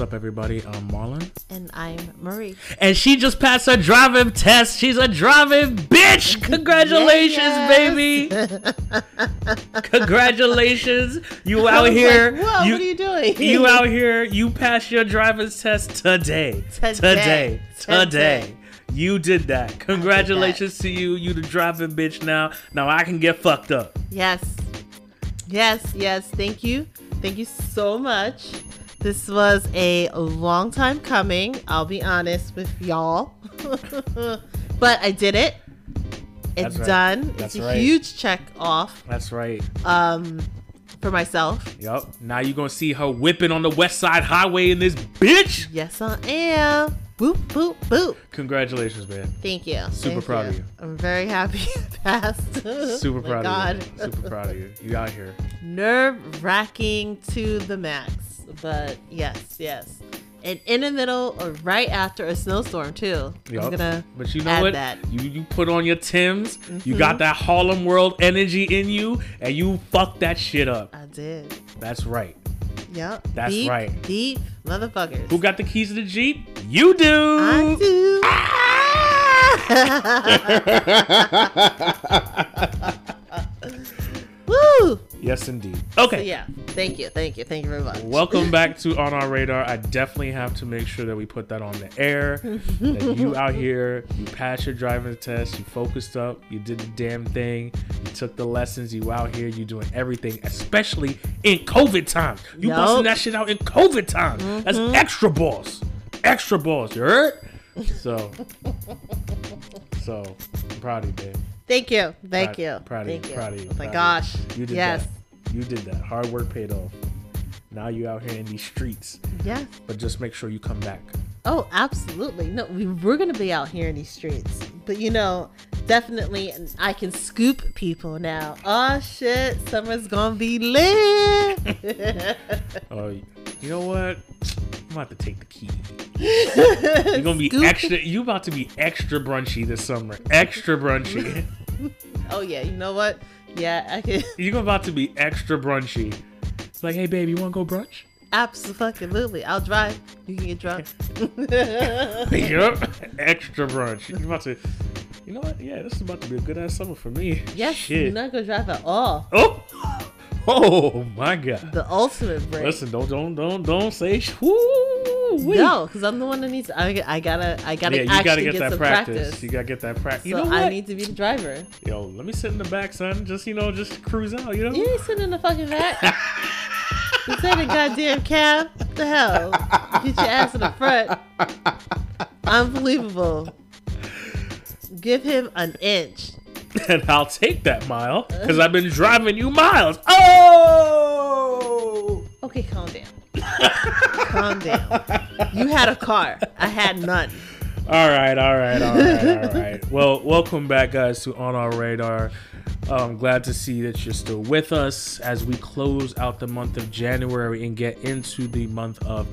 What's up, everybody? I'm Marlon. And I'm Marie. And she just passed her driving test. She's a driving bitch. Congratulations, Yes. baby. Congratulations. You out was here. like, Whoa, you, what are you doing? you out here. You passed your driver's test today. Today. Today. Today. Today. You did that. Congratulations to you. You the driving bitch now. Now I can get fucked up. Yes. Yes, yes. Thank you. Thank you so much. This was a long time coming. I'll be honest with y'all. but I did it. It's That's right. done. That's it's a right. huge check off That's right. um for myself. Yep. Now you're gonna see her whipping on the West Side Highway in this bitch. Yes, I am. Boop, boop, boop. Congratulations, man. Thank you. Super Thank proud of you. I'm very happy I passed. Super proud God. of you. Super proud of you. You out here. nerve wracking to the max. But yes, yes. And in the middle or right after a snowstorm too. Yup. I'm gonna But you know what? that. You you put on your Tims. You Mhm. got that Harlem World energy in you, and you fuck that shit up. I did. That's right. Yep. That's deep, right. Deep motherfuckers. Who got the keys to the Jeep? You do. I do. Ah! Woo! Yes, indeed. So Okay. yeah. Thank you. Thank you. Thank you very much. Welcome back to On Our Radar. I definitely have to make sure that we put that on the air. that you out here, you passed your driving test, you focused up, you did the damn thing, you took the lessons, you out here, you doing everything, especially in COVID time. You Yup. busting that shit out in COVID times. That's mm-hmm. extra balls. Extra balls, you heard? So, so I'm proud of you, babe. Thank you. Thank Proud- you. proud of Thank you, you. proud of you, Oh my gosh. You did yes. that. You did that. Hard work paid off. Now you out here in these streets, Yes. but just make sure you come back. Oh, absolutely. No, we we're gonna be out here in these streets, but you know, definitely, I can scoop people now. Oh shit, summer's gonna be lit. Oh, you know what? I'm about to take the key. You're gonna be Scoop. extra. You about to be extra brunchy this summer. Extra brunchy. Oh yeah, you know what? Yeah, I can. You're about to be extra brunchy. It's like, hey, baby, you wanna go brunch? Absolutely, I'll drive. You can get drunk. yep. Extra brunch. You about to. You know what? Yeah, this is about to be a good ass summer for me. yes, Shit. you're not gonna drive at all. Oh. Oh my god. The ultimate break. Listen, don't don't don't don't say sh- woo. No, because I'm the one that needs. I, I gotta. I gotta Yeah, you actually gotta get, get, that practice. practice. You gotta get that practice. You so know what? I need to be the driver. Yo, let me sit in the back, son. Just you know, just cruise out. You know. You ain't sitting in the fucking back. you said a goddamn cab. What the hell? Get your ass in the front. Unbelievable. Give him an inch. And I'll take that mile because I've been driving you miles. Oh. Okay, calm down. calm down. You had a car. I had none. All right, all right, all right, all right. Well, welcome back, guys, to On Our Radar. I'm glad to see that you're still with us as we close out the month of January and get into the month of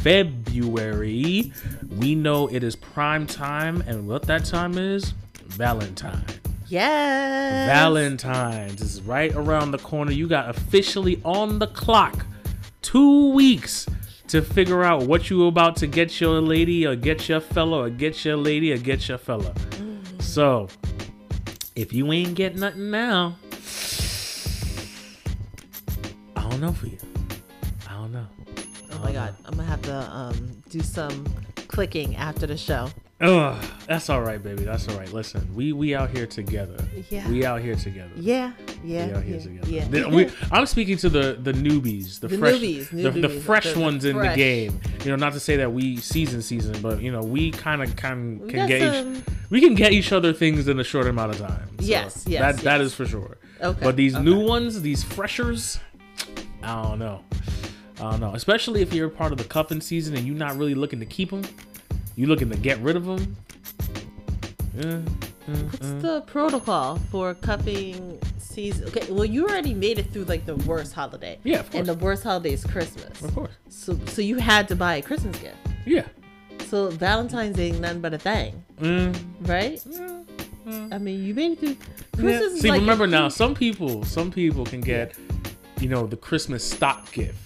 February. We know it is prime time, and what that time is? Valentine. Yes. Valentine's is right around the corner. You got officially on the clock two weeks to figure out what you about to get your lady or get your fella or get your lady or get your fella. So, if you ain't get nothing now, I don't know for you. I don't know. Oh my god. I'm gonna have to um do some clicking after the show. Ugh, that's all right, baby. That's all right. Listen, we we out here together. Yeah. We out here together. Yeah. Yeah. We out here yeah, together. yeah. The- we- I'm speaking to the the newbies, the, The fresh, newbies, the, the newbies, fresh the- the ones in the game. You know, not to say that we season season, but you know, we kind of can We can get some- each, we can get each other things in a short amount of time. So Yes, yes, that that yes. is for sure. Okay, But these okay. new ones, these freshers, I don't know. I don't know. Especially if you're part of the cuffing season and you're not really looking to keep them, you looking to get rid of them. Yeah, yeah, What's yeah. the protocol for cuffing season? Okay, well, you already made it through like the worst holiday. Yeah, of course. And the worst holiday is Christmas. Of course. So, so you had to buy a Christmas gift. Yeah. So Valentine's Day ain't nothing but a thing, Mm, right? yeah, yeah. I mean, you made it through. Yeah. Christmas is See, like remember now, some people, some people can get, you know, the Christmas stock gift,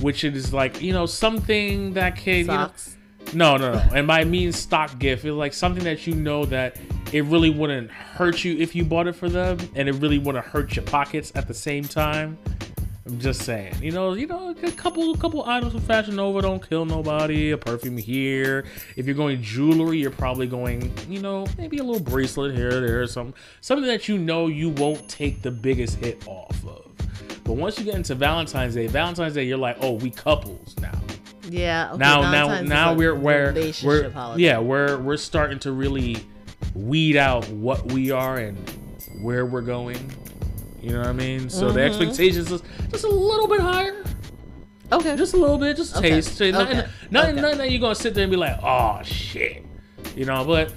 which is like you know something that can you know, Socks. No, no, no. And by means stock gift, it's like something that you know that it really wouldn't hurt you if you bought it for them, and it really wouldn't hurt your pockets at the same time. I'm just saying, you know, you know, a couple, couple items from Fashion Nova don't kill nobody. A perfume here. If you're going jewelry, you're probably going, you know, maybe a little bracelet here, there, some something that you know you won't take the biggest hit off of. But once you get into Valentine's Day, Valentine's Day, you're like, oh, we couples now Yeah. Okay, now now now we're where we're yeah we're we're starting to really weed out what we are and where we're going you know what i mean so Mm-hmm. the expectations is just a little bit higher Okay. just a little bit just Okay. taste So nothing, Okay. nothing, Okay. nothing that you're gonna sit there and be like oh shit you know but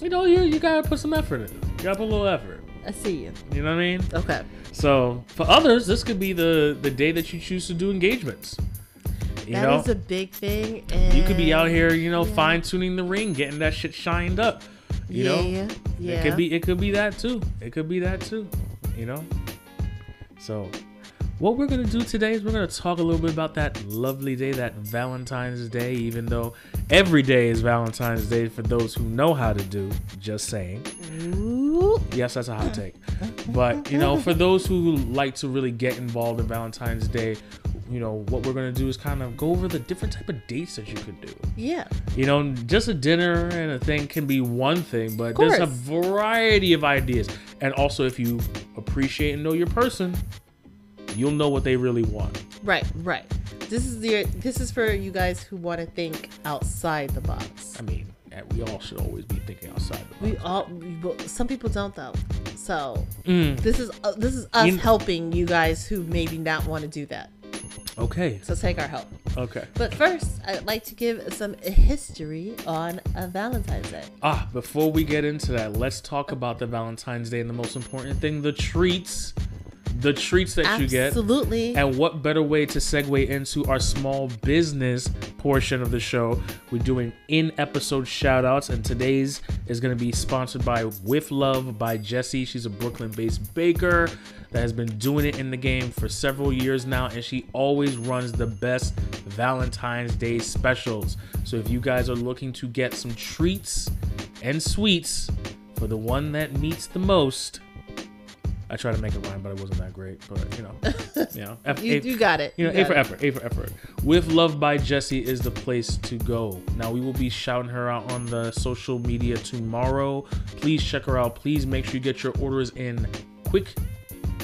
you know you, you gotta put some effort in you gotta put a little effort I see you. you know what i mean Okay. so for others this could be the the day that you choose to do engagements you That is know a big thing. And you could be out here, you know, fine tuning the ring, getting that shit shined up. You know, yeah, yeah. it could be it could be that too. It could be that too. You know. So, what we're gonna do today is we're gonna talk a little bit about that lovely day, that Valentine's Day. Even though every day is Valentine's Day for those who know how to do. Just saying. Ooh. Yes, that's a hot take. But you know, for those who like to really get involved in Valentine's Day, you know, what we're gonna do is kind of go over the different type of dates that you could do. Yeah. You know, just a dinner and a thing can be one thing, but there's a variety of ideas. And also, if you appreciate and know your person, you'll know what they really want. Right. Right. This is your. This is for you guys who want to think outside the box. I mean, we all should always be thinking outside the We box. all. we- well, Some people don't though. So Mm, this is uh, this is us You- helping you guys who maybe not want to do that. Okay. So take our help. Okay. But first, I'd like to give some history on a Valentine's Day. Ah, before we get into that, let's talk about the Valentine's Day and the most important thing the treats. The treats that you get. Absolutely. And what better way to segue into our small business portion of the show? We're doing in episode shout outs, and today's is going to be sponsored by With Love by Jessie. She's a Brooklyn based baker that has been doing it in the game for several years now, and she always runs the best Valentine's Day specials. So if you guys are looking to get some treats and sweets for the one that meets the most, I tried to make it rhyme, but it wasn't that great. But you know, you know, F- you, A- you got it. you know, You A for it. effort, A for effort. With Love by Jessie is the place to go. Now we will be shouting her out on the social media tomorrow. Please check her out. Please make sure you get your orders in quick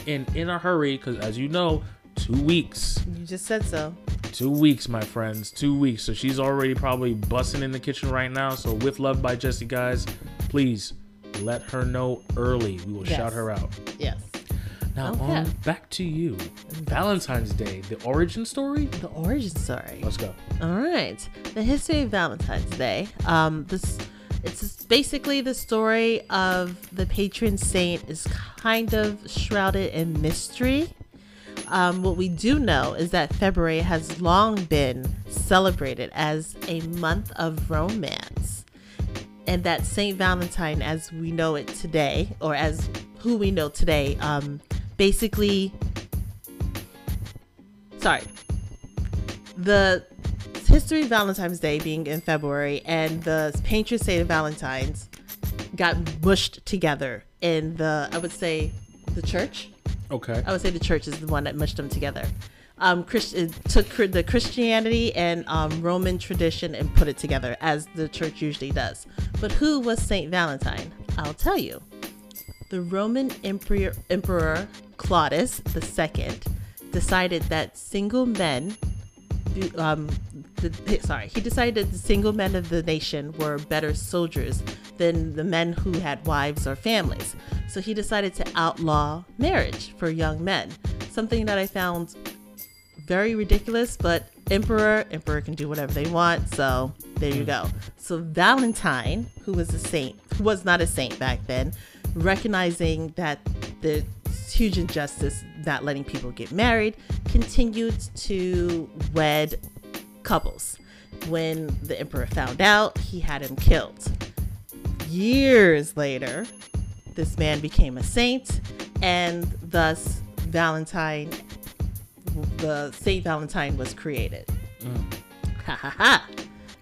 and in a hurry, because as you know, two weeks. You just said so. Two weeks, my friends. Two weeks. So she's already probably busting in the kitchen right now. So with love by Jesse, guys, please let her know early. We will Yes. shout her out. Yes. Now Okay. on back to you. Valentine's Day, the origin story. The origin story. Let's go. All right. The history of Valentine's Day. Um, this it's basically the story of the patron saint is kind of shrouded in mystery. Um, what we do know is that February has long been celebrated as a month of romance. And that Saint Valentine, as we know it today, or as who we know today, um, basically, sorry, the history of Valentine's Day being in February and the patron saint of Valentine's got mushed together in the, I would say, the church. Okay. I would say the church is the one that mushed them together. Um, Christ- it took cr- the Christianity and um, Roman tradition and put it together as the church usually does. But who was Saint Valentine? I'll tell you. The Roman Emperor, Emperor Claudius II decided that single men, um, the, sorry, he decided that the single men of the nation were better soldiers than the men who had wives or families. So he decided to outlaw marriage for young men, something that I found very ridiculous, but emperor, emperor can do whatever they want. So there you hmm. go. So Valentine, who was a saint, who was not a saint back then, recognizing that the huge injustice not letting people get married, continued to wed couples. When the emperor found out, he had him killed. Years later, this man became a saint, and thus Valentine the Saint Valentine was created. Mm. Ha ha ha.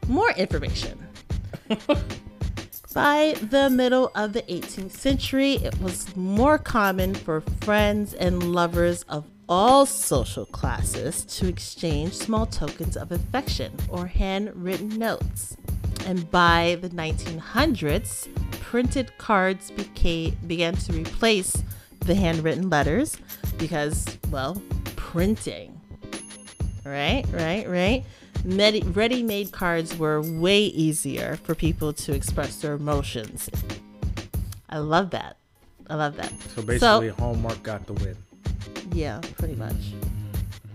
More information. By the middle of the 18th century, it was more common for friends and lovers of all social classes to exchange small tokens of affection or handwritten notes. And by the 1900s, printed cards became, began to replace the handwritten letters because, well, printing. Right, right, right. Ready made cards were way easier for people to express their emotions. I love that. I love that. So basically, Hallmark got the win. Yeah, pretty much.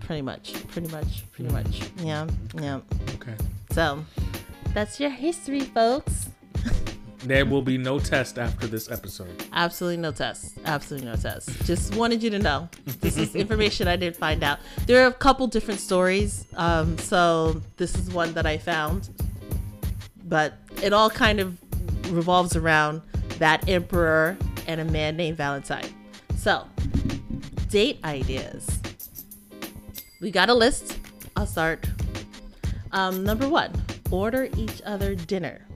Pretty much. Pretty much. Pretty much. Yeah. Yeah. Okay. So that's your history, folks. There will be no test after this episode. Absolutely no test. Absolutely no test. Just wanted you to know. This is information I did find out. There are a couple different stories. Um, so this is one that I found. But it all kind of revolves around that emperor and a man named Valentine. So, date ideas. We got a list. I'll start. Um, number one, order each other dinner.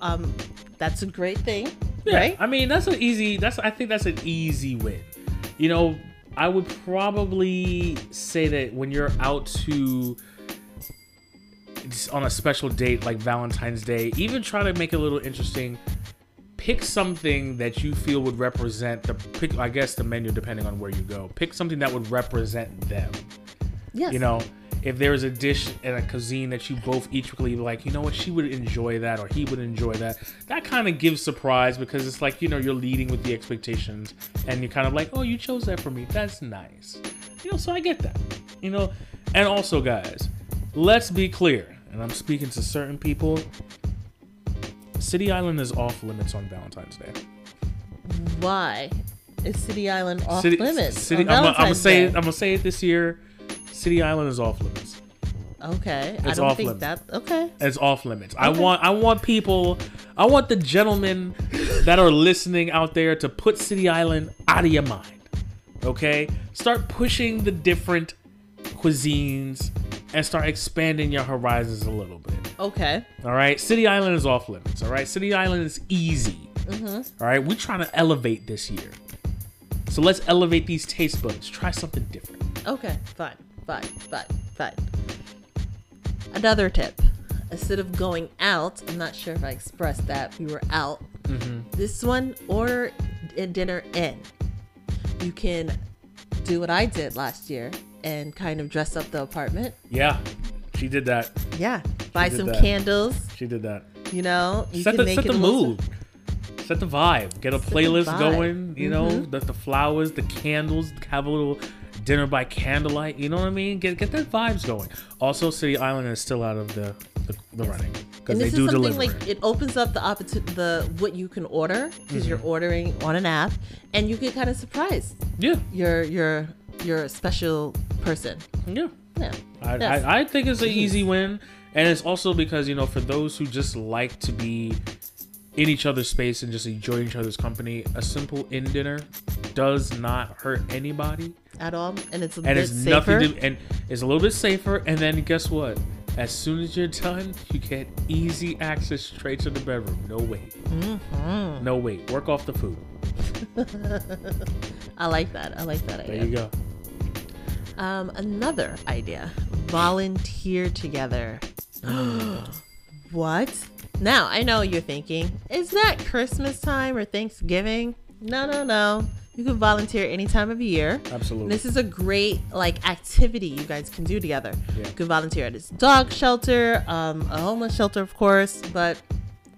Um, that's a great thing, Yeah, right? I mean, that's an easy. That's I think that's an easy win. You know, I would probably say that when you're out to on a special date like Valentine's Day, even try to make it a little interesting. Pick something that you feel would represent the pick. I guess the menu, depending on where you go. Pick something that would represent them. Yes. You know, if there is a dish and a cuisine that you both eat equally like, you know what, she would enjoy that or he would enjoy that. That kind of gives surprise because it's like, you know, you're leading with the expectations and you're kind of like, oh, you chose that for me. That's nice. You know, so I get that. You know, and also, guys, let's be clear, and I'm speaking to certain people. City Island is off limits on Valentine's Day. Why is City Island off City, limits? City, I'm, gonna- I'm gonna say it. Day? I'm gonna say it this year. City Island is off limits. Okay, I don't think limits. that. Okay, It's off limits. I want I want people I want the gentlemen that are listening out there to put City Island out of your mind. Okay? Start pushing the different cuisines and start expanding your horizons a little bit. okay, All right? City Island is off limits. All right? City Island is easy. Mm-hmm. All right? We're trying to elevate this year. So let's elevate these taste buds. Try something different. okay. Fine, fine, fine, fine. Another tip: instead of going out, I'm not sure if I expressed that we were out. Mm-hmm. This one, order a dinner in. You can do what I did last year and kind of dress up the apartment. Yeah. She did that. Yeah, buy some that. candles. She did that. You know, you set can the make set it the mood. Set the vibe. Get a Set playlist going. You know, Mhm. the, the flowers, the candles. Have a little dinner by candlelight. You know what I mean? Get get the vibes going. Also, City Island is still out of the the, the running because And they this do is something deliver. like it opens up the opportunity, the what you can order because Mm-hmm. you're ordering on an app, and you get kind of surprised yeah, your your your special person. yeah. Yeah, I, Yes. I, I think it's an easy win, and it's also because you know for those who just like to be in each other's space and just enjoy each other's company, a simple in dinner does not hurt anybody. at all, and it's a and bit it's safer. nothing to, and it's a little bit safer and then guess what as soon as you're done you get easy access straight to the bedroom no wait Mm-hmm. no wait work off the food I like that. I like that there idea. you go Um, another idea: volunteer together. what? Now I know you're thinking, is that Christmas time or Thanksgiving? No, no, no. You can volunteer any time of year. absolutely This is a great like activity you guys can do together. Yeah. You can volunteer at this dog shelter, um, a homeless shelter, of course, but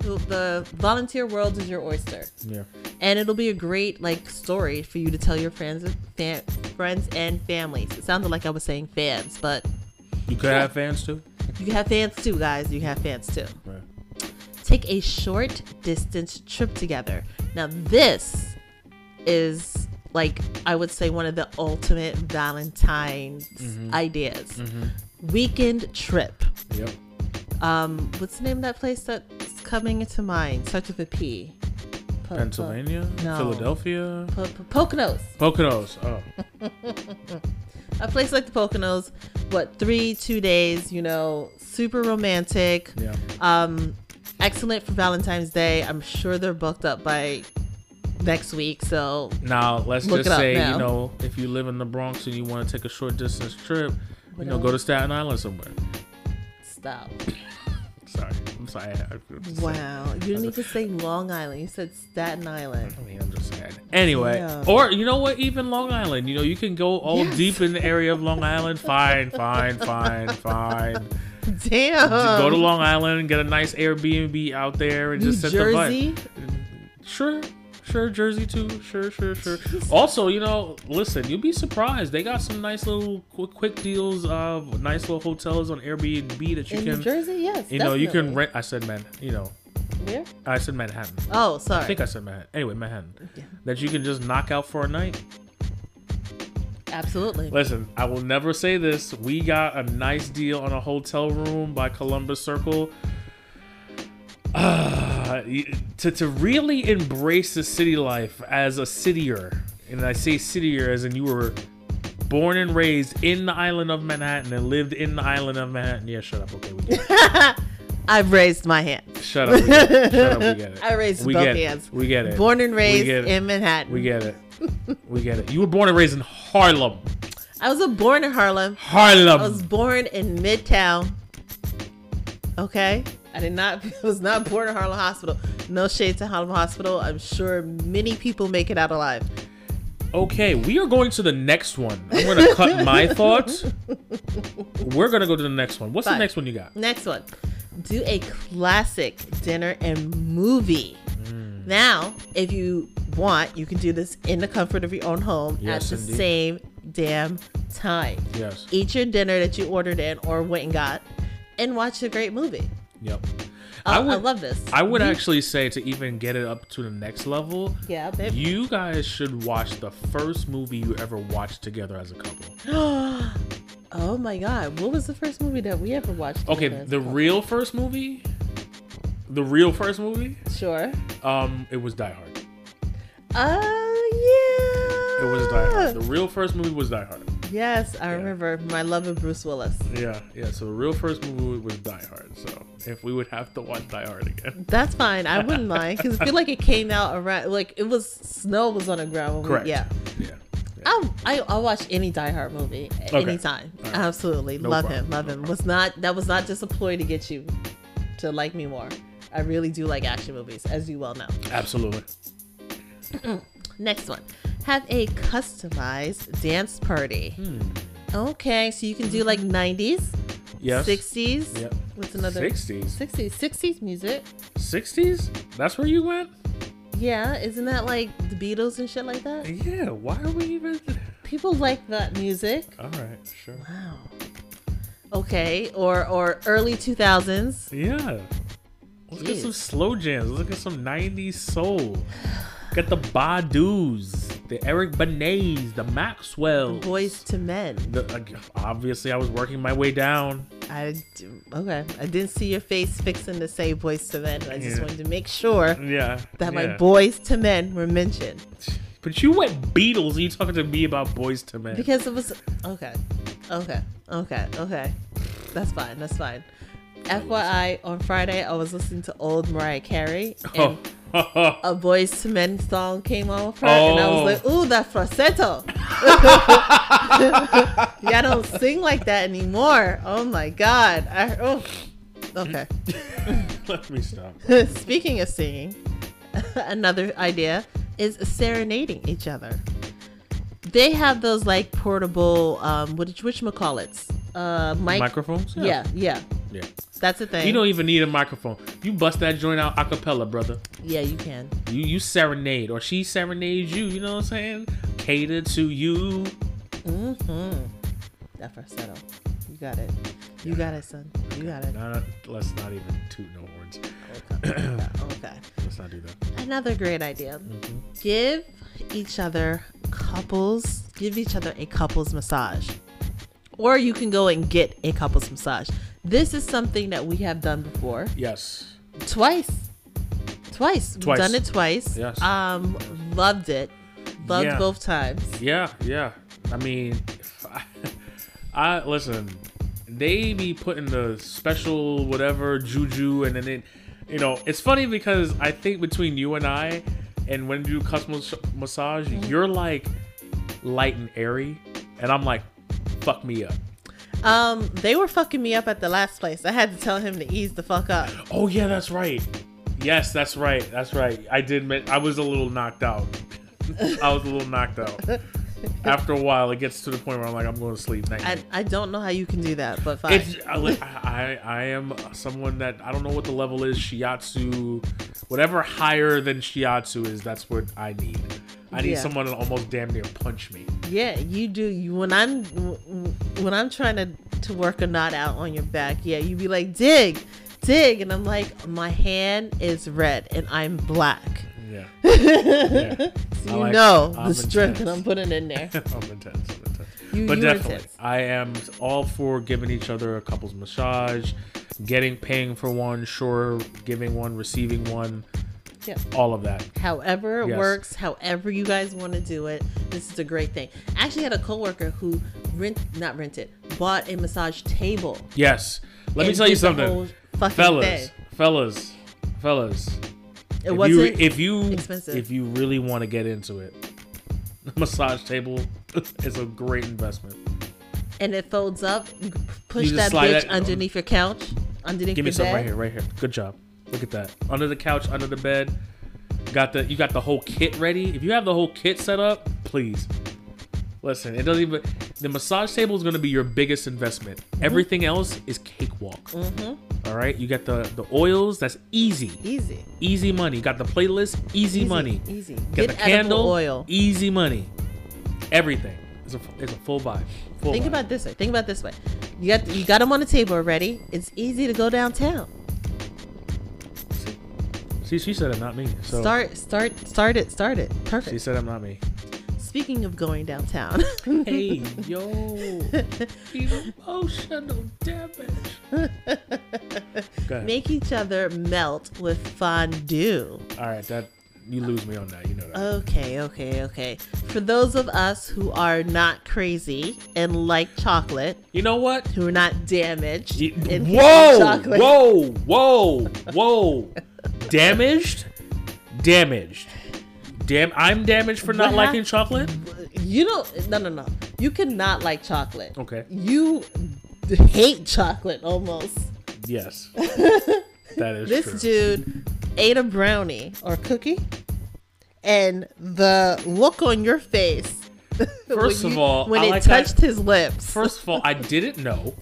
the, the volunteer world is your oyster, yeah and it'll be a great like story for you to tell your friends, and fam- friends and families. It sounded like I was saying fans, but you could have fans too you can have fans too, guys. You can have fans too. right. Take a short distance trip together. Now this is like I would say one of the ultimate Valentine's mm-hmm. ideas. Mm-hmm. Weekend trip. yep Um, what's the name of that place that's coming into mind? Starts with a P. Po- pennsylvania no. philadelphia Po- po- Poconos. poconos oh a place like the Poconos, what three, two days, you know, super romantic. Yeah. Um, excellent for Valentine's Day. I'm sure they're booked up by next week. So Now let's just say now. you know if you live in the Bronx and you want to take a short distance trip, you know, go to Staten Island somewhere. Stop. Sorry, I'm sorry. I, I, I'm just saying. Wow, you didn't even say Long Island. You said Staten Island. I mean, I'm just saying. Anyway, Damn. or you know what? Even Long Island. You know, you can go all Yes. deep in the area of Long Island. Fine, fine, fine, fine. Damn. go to Long Island and get a nice Airbnb out there and New just set Jersey. the vibe. Sure, sure, Jersey too. Sure, sure, sure. Also, you know, listen, you'll be surprised. They got some nice little quick, quick deals of nice little hotels on Airbnb that you In can. New Jersey, yes. You know, you can rent. I said man. You know, Where? I said Manhattan. Oh, sorry. I think I said Manhattan. Anyway, Manhattan. Yeah. That you can just knock out for a night. Absolutely. Listen, I will never say this. We got a nice deal on a hotel room by Columbus Circle. Uh, to, to really embrace the city life as a cityer, and I say cityer as in you were born and raised in the island of Manhattan and lived in the island of Manhattan. Yeah, shut up. Okay, we get it. I've raised my hand. Shut up. We get it. Shut up. We get it. I raised we both hands. It. We get it. Born and raised in Manhattan. We get it. We get it. You were born and raised in Harlem. I was born in Harlem. Harlem. I was born in Midtown. Okay, I did not. I was not born in Harlem Hospital. No shade to Harlem Hospital. I'm sure many people make it out alive. Okay, we are going to the next one. I'm going to cut my thoughts. We're going to go to the next one. What's the next one you got? Next one. Do a classic dinner and movie. Mm. Now, if you want, you can do this in the comfort of your own home Yes, at the indeed. same damn time. Yes. Eat your dinner that you ordered in or went and got, and watch a great movie. Yep. I, I would I love this. I would actually say to even get it up to the next level, Yeah, babe. you guys should watch the first movie you ever watched together as a couple. oh my god, what was the first movie that we ever watched? Okay, the real first movie, the real first movie, sure. um, it was Die Hard. Oh yeah. It was Die Hard. The real first movie was Die Hard. Yes, I remember my love of Bruce Willis. Yeah, yeah. So the real first movie was Die Hard. So if we would have to watch Die Hard again, That's fine. I wouldn't mind because I feel like it came out around like it was snow was on the ground. When correct. We, yeah. yeah. I'll, I, I'll watch any Die Hard movie Okay. anytime. All right. Absolutely, No love problem. him, love No him. Was not that was not just a ploy to get you to like me more. I really do like action movies, as you well know. Absolutely. Next one, have a customized dance party. Okay, so you can do like 90s, Hmm. Yes. 60s. Yep. What's another? 60s. 60s, 60s music. 60s? That's where you went? Yeah, isn't that like the Beatles and shit like that? Yeah. Why are we even? People like that music. All right. Sure. Wow. Okay, or or early 2000s. Yeah. Let's get some slow jams. Let's get some 90s soul. Get the Badu's, the Eric Benets, the Maxwell. Boyz II Men. The, uh, obviously, I was working my way down. I okay. I didn't see your face fixing to say Boyz II Men. I just Yeah. wanted to make sure Yeah. that my yeah. Boyz II Men were mentioned But you went Beatles. Are You talking to me about Boyz II Men? because it was okay, okay, okay, okay. That's fine. That's fine. FYI, on Friday I was listening to old Mariah Carey and Oh. a Boyz II Men song came on with her, and I Oh. was like, "Ooh, that falsetto." yeah, I don't sing like that anymore. Oh my god. I, oh, okay. Let me stop. Speaking of singing, another idea is serenading each other. They have those like portable, um, what which McCall Uh, mic. Microphones? yeah, yeah, Yeah. That's the thing. You don't even need a microphone. You bust that joint out a cappella, brother. yeah, you can. You you serenade or she serenades you. You know what I'm saying? Cater to you. Mm-hmm. That falsetto. You got it. You got it, son. You got it. Nah, let's not even toot no horns. Okay. okay. Let's not do that. Another great idea. Give each other couples, give each other a couples massage. Or you can go and get a couples massage. This is something that we have done before. Yes. Twice. Twice. Twice. We've done it twice. Yes. Um loved it. Loved Yeah. both times. Yeah, yeah. I mean, I, I listen. They be putting the special whatever juju, and then it, you know, it's funny because I think between you and I, and when you do custom massage, Mm-hmm. you're like light and airy, and I'm like, fuck me up. Um, they were fucking me up at the last place. I had to tell him to ease the fuck up. Oh yeah, that's right. Yes, that's right. That's right. I did. admit I was a little knocked out. I was a little knocked out. After a while, it gets to the point where I'm like, I'm going to sleep. I. I don't know how you can do that, but fine. It's I, I I am someone that I don't know what the level is. Shiatsu, whatever higher than shiatsu is, that's what I need. I need Yeah. someone to almost damn near punch me. Yeah, you do. You when I'm when I'm trying to to work a knot out on your back, yeah, you be like dig, dig, and I'm like my hand is red and I'm black. Yeah. yeah. So you like- know I'm the strength that. I'm putting in there. I'm intense. I'm intense. You, but definitely. I am all for giving each other a couple's massage, getting paying for one, sure, giving one, receiving one, Yeah. all of that. However it Yes. works, however you guys want to do it, this is a great thing. I actually had a coworker who rent not rented, bought a massage table. Yes. Let me tell you did the whole something, fellas, thing. fellas, fellas. It if wasn't you if you expensive. if you really want to get into it, the massage table is a great investment. and it folds up. You push that bitch that- um, underneath your couch, underneath Give me some right here, right here. Good job. Look at that. Under the couch, under the bed. Got the you got the whole kit ready. If you have the whole kit set up, please. Listen, it doesn't even the massage table is going to be your biggest investment. Mm-hmm. Everything else is cakewalk. All right, you got the the oils. That's easy, Easy, easy money. You got the playlist, easy, easy, money. easy. Got Get the candle, oil. easy money. Everything is a it's a full buy. Full Think buy. about this way. Think about this way. You got you got them on the table already. It's easy to go downtown. See, she said it, not me. So Start, start, start it, start it. Perfect. She said I'm not me. Speaking of going downtown, Hey, yo, emotional damage. Make each other melt with fondue. All right, that you lose me on that. You know that. Okay, okay, okay. For those of us who are not crazy and like chocolate, you know what? who are not damaged, You- in whoa, whoa, whoa, whoa! damaged, damaged. Damn, I'm damaged for not What liking chocolate. You don't. No, no, no. You cannot like chocolate. Okay. You hate chocolate almost. Yes, that is This true. dude ate a brownie or cookie, and the look on your face. First when of you- all, when I it like touched his lips. First of all, I didn't know.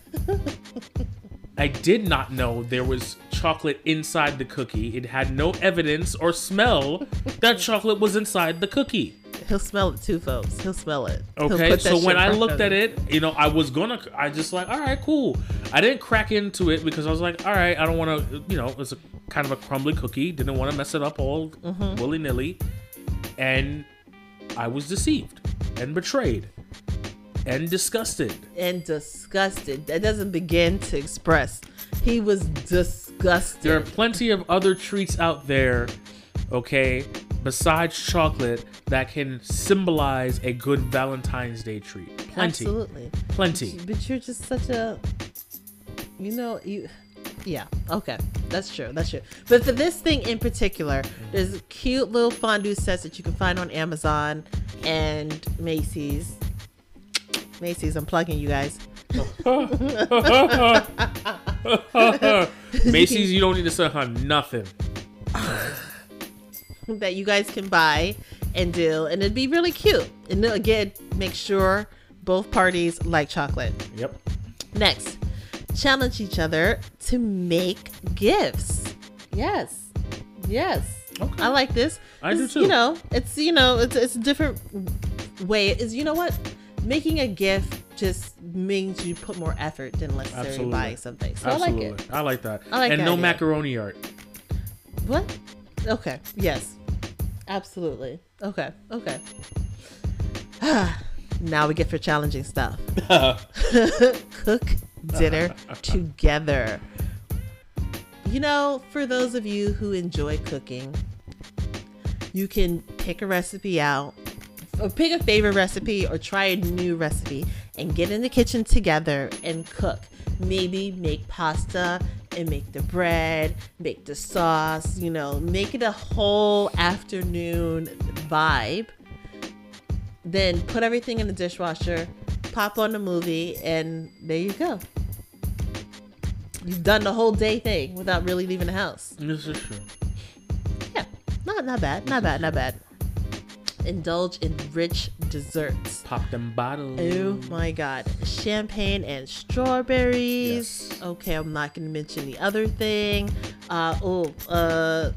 I did not know there was chocolate inside the cookie. It had no evidence or smell that chocolate was inside the cookie. He'll smell it too, folks. He'll smell it. Okay, so when I looked at it, you know, I was gonna, I just like, all right, cool. I didn't crack into it because I was like, all right, I don't want to, you know, it's a kind of a crumbly cookie. Didn't want to mess it up all Mm-hmm. willy nilly, and I was deceived and betrayed and disgusted. and disgusted. That doesn't begin to express. He was disgusted. There are plenty of other treats out there, okay, besides chocolate that can symbolize a good Valentine's Day treat. Plenty. Absolutely. Plenty. But you're just such a, you know, you. Yeah. Okay. That's true. That's true. But for this thing in particular, there's cute little fondue sets that you can find on Amazon and Macy's. Macy's. I'm plugging you guys. Macy's, you don't need to sell her nothing. that you guys can buy and do, and it'd be really cute. And then again, make sure both parties like chocolate. Yep. Next, challenge each other to make gifts. Yes, yes. Okay. I like this. I do too. You know, it's you know, it's it's a different way. Is you know what? Making a gift just means you put more effort than necessarily Absolutely. buying something. So Absolutely. I like it. I like that. I like and that no idea. macaroni art. What? Okay. Yes. Absolutely. Okay. Okay. now we get for challenging stuff. Cook dinner together. You know, for those of you who enjoy cooking, you can pick a recipe out or pick a favorite recipe or try a new recipe and get in the kitchen together and cook. Maybe make pasta and make the bread, make the sauce, you know, make it a whole afternoon vibe. Then put everything in the dishwasher, pop on the movie, and there you go. You've done the whole day thing without really leaving the house. This is true. Yeah, not not bad, not bad, not bad. Indulge in rich desserts. Pop them bottles. Oh my god. Champagne and strawberries. Yes. Okay, I'm not gonna mention the other thing. Uh oh, uh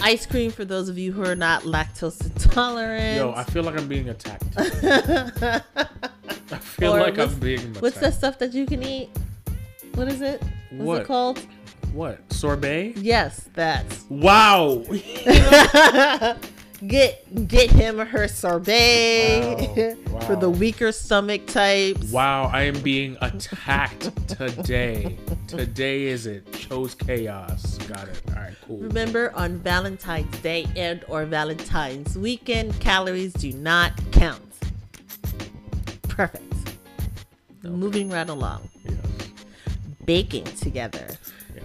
ice cream for those of you who are not lactose intolerant. Yo, I feel like I'm being attacked. I feel Or like I'm being attacked. What's that stuff that you can eat? What is it? What's What? it called? What? Sorbet? Yes, that's Wow. get get him or her sorbet Wow, for the weaker stomach types. wow, I am being attacked today. Today is it. Chose chaos. Got it. All right, cool. Remember, on Valentine's Day and or Valentine's weekend, calories do not count. Perfect. Moving right along. Yes. Baking together. Yeah.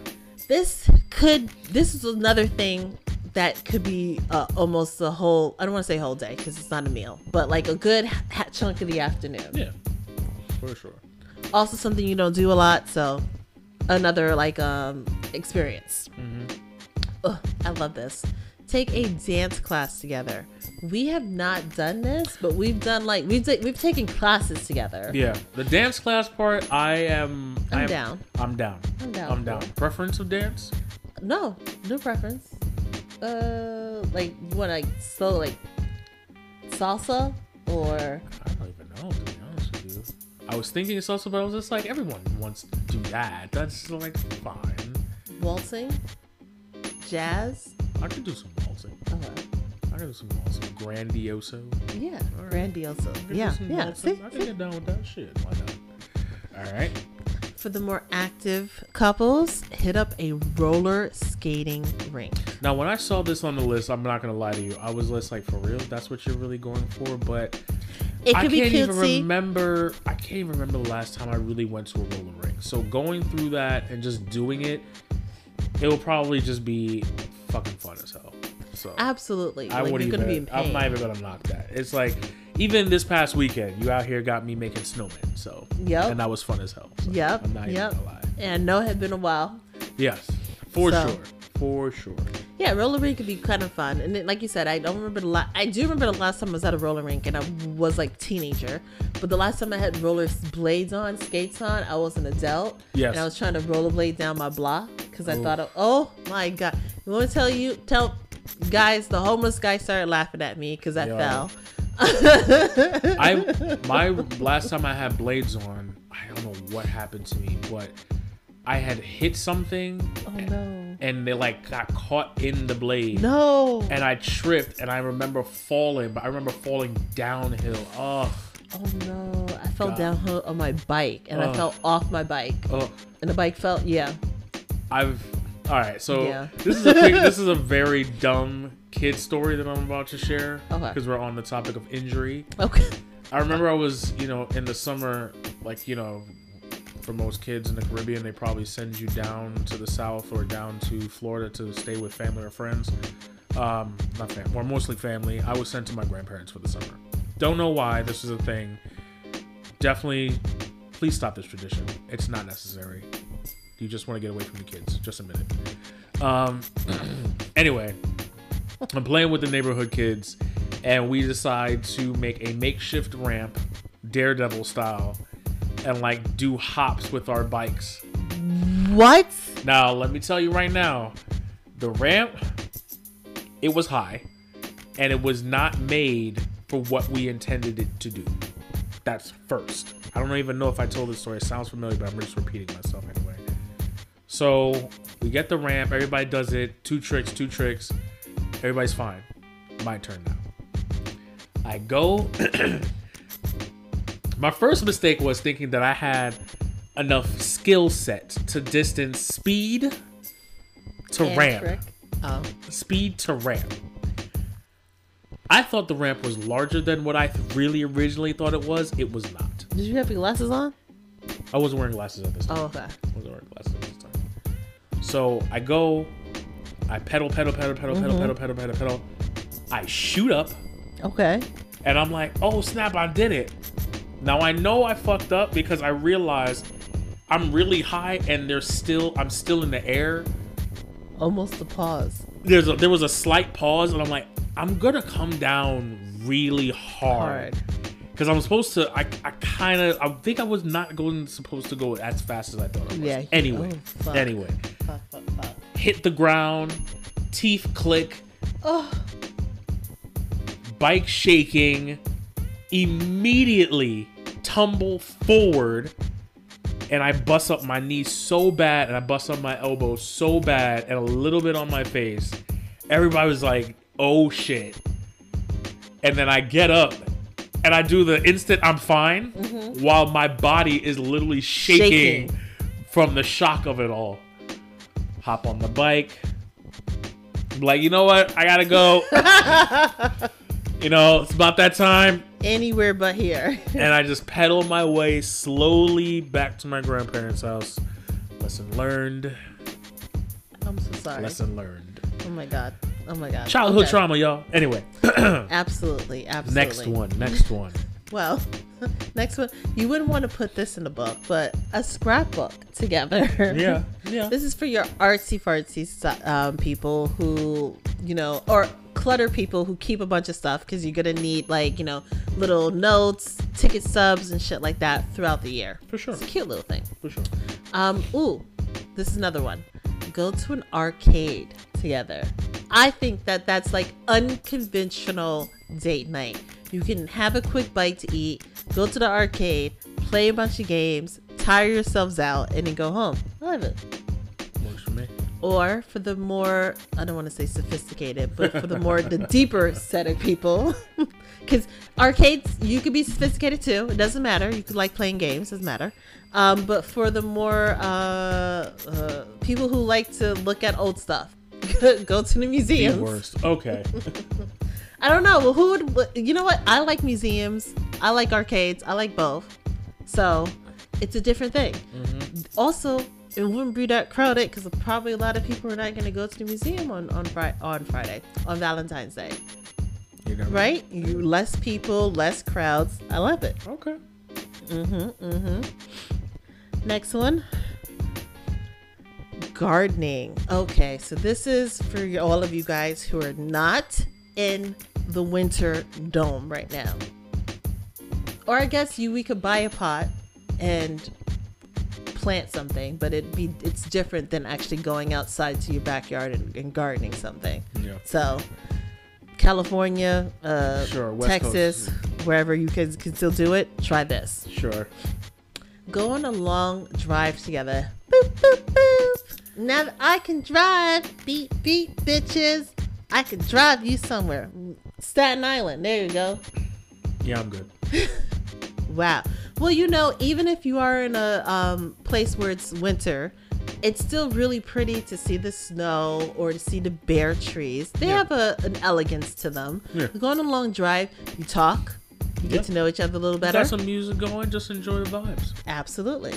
This could. This is another thing that could be uh, almost a whole. I don't want to say whole day because it's not a meal, but like a good ha- chunk of the afternoon. Yeah. For sure. Also, something you don't do a lot, so another like um experience. Ugh, I love this. Take a dance class together. We have not done this, but we've done like we've ta- we've taken classes together. Yeah. The dance class part, I am. I'm I am- down. I'm down. I'm down I'm down. Preference of dance? No, no preference. Uh, like you want like so like salsa or I don't even know, to be honest with you. I was thinking salsa, but I was just like, everyone wants to do that. That's like fine. waltzing, jazz. I could do some waltzing. Uh, I could do some waltzing. Grandioso. yeah, right. grandioso. I could do Yeah, yeah. waltzing. See, I can get down with that shit. Why not? All right. For the more active couples, hit up a roller skating rink. Now, when I saw this on the list, I'm not gonna lie to you. I was just like, for real, that's what you're really going for. But It I could be can't even remember. I can't even remember the last time I really went to a roller rink. So going through that and just doing it, it will probably just be fucking fun as hell. So Absolutely. I like wouldn't even. be I'm not even gonna knock that. It's like even this past weekend, you out here got me making snowmen. So Yep. and that was fun as hell. So Yep. I'm not Yep. even gonna lie. And no, it had been a while. Yes, for So- sure, for sure. Yeah, roller rink could be kind of fun. And like you said, I don't remember the last. I do remember the last time I was at a roller rink, and I was like teenager. But the last time I had roller blades on, skates on, I was an adult. Yes. And I was trying to rollerblade down my block because I Ooh. thought, of, oh my god, you want to tell you tell guys the homeless guy started laughing at me because I Yo. fell. I my last time I had blades on, I don't know what happened to me, but I had hit something Oh no. and they like got caught in the blade. No. And I tripped and I remember falling, but I remember falling downhill. Oh, Oh no. I fell God. downhill on my bike and I fell off my bike. oh. And the bike fell. Yeah. I've all right. So Yeah. this is a quick, this is a very dumb kid story that I'm about to share Okay. because we're on the topic of injury. Okay. I remember I was, you know, in the summer, like, you know, for most kids in the Caribbean, they probably send you down to the south or down to Florida to stay with family or friends. Um, not family, or mostly family. I was sent to my grandparents for the summer. Don't know why this is a thing. Definitely, please stop this tradition. It's not necessary. You just want to get away from the kids. Just a minute. Um, anyway, I'm playing with the neighborhood kids, and we decide to make a makeshift ramp, Daredevil style, and like do hops with our bikes. What? Now, let me tell you right now, the ramp, it was high, and it was not made for what we intended it to do. That's first. I don't even know if I told this story. It sounds familiar, but I'm just repeating myself anyway. So we get the ramp. Everybody does it. Two tricks, two tricks. Everybody's fine. My turn now. I go. My first mistake was thinking that I had enough skill set to distance speed to And ramp. trick. Oh. Speed to ramp. I thought the ramp was larger than what I really originally thought it was. It was not. Did you have your glasses on? I wasn't wearing glasses at this time. Oh, okay. I wasn't wearing glasses at this time. So I go, I pedal, pedal, pedal, pedal, pedal, Mm-hmm. pedal, pedal, pedal, pedal. I shoot up, Okay. and I'm like, oh snap, I did it. Now I know I fucked up because I realized I'm really high and there's still I'm still in the air. Almost a pause. There's a, there was a slight pause, and I'm like, I'm gonna come down really hard because I'm supposed to. I, I kind of I think I was not going supposed to go as fast as I thought I was. Yeah. Anyway, Oh, fuck. anyway, Fuck, fuck, fuck. Hit the ground, teeth click, Oh, bike shaking, immediately tumble forward, and I bust up my knee so bad, and I bust up my elbow so bad, and a little bit on my face. Everybody was like, "Oh shit!" And then I get up, and I do the instant I'm fine, mm-hmm. while my body is literally shaking, Shaking. from the shock of it all. Hop on the bike. I'm like, you know what? I gotta go. you know, it's about that time. anywhere but here. And I just pedal my way slowly back to my grandparents' house. Lesson learned. I'm so sorry. Lesson learned. Oh my god. Oh my god. Childhood Okay. trauma, y'all. Anyway, Absolutely. Absolutely. next one. Next one. Well, next one. You wouldn't want to put this in a book, but a scrapbook together. Yeah. Yeah. This is for your artsy fartsy um, people who, you know, or clutter people who keep a bunch of stuff because you're going to need, like, you know, little notes, ticket subs, and shit like that throughout the year. For sure. It's a cute little thing. For sure. Um, ooh, this is another one. Go to an arcade together. I think that that's like unconventional date night. You can have a quick bite to eat, go to the arcade, play a bunch of games, tire yourselves out, and then go home. I love it. Works for me. Or for the more, I don't want to say sophisticated, but for the more, the deeper set of people. Because arcades, you could be sophisticated too. It doesn't matter. You could like playing games, doesn't matter. Um, but for the more uh, uh, people who like to look at old stuff, go to the The museums. worst. Okay. I don't know. Well, who would, you know what? I like museums. I like arcades. I like both. So it's a different thing. Also, it wouldn't be that crowded because probably a lot of people are not going to go to the museum on on, Fri- on Friday, on Valentine's Day, right? You less people, less crowds. I love it. Okay. Mm-hmm. Mm-hmm. Next one. Gardening. Okay, so this is for all of you guys who are not in the winter dome right now. Or I guess you we could buy a pot and plant something, but it be it's different than actually going outside to your backyard and, and gardening something. Yeah. So, California, uh, Sure, Texas, wherever you can, can still do it, try this. Sure. Go on a long drive together. Boop, boop, boop. Now that I can drive, beep, beep, bitches. I could drive you somewhere. Staten Island, there you go. Yeah, I'm good. Wow. Well, you know, even if you are in a um, place where it's winter, it's still really pretty to see the snow or to see the bare trees. They Yeah. have a, an elegance to them. Yeah. You go on a long drive, you talk, you get to know each other a little better. Got some music going. Just enjoy the vibes. Absolutely.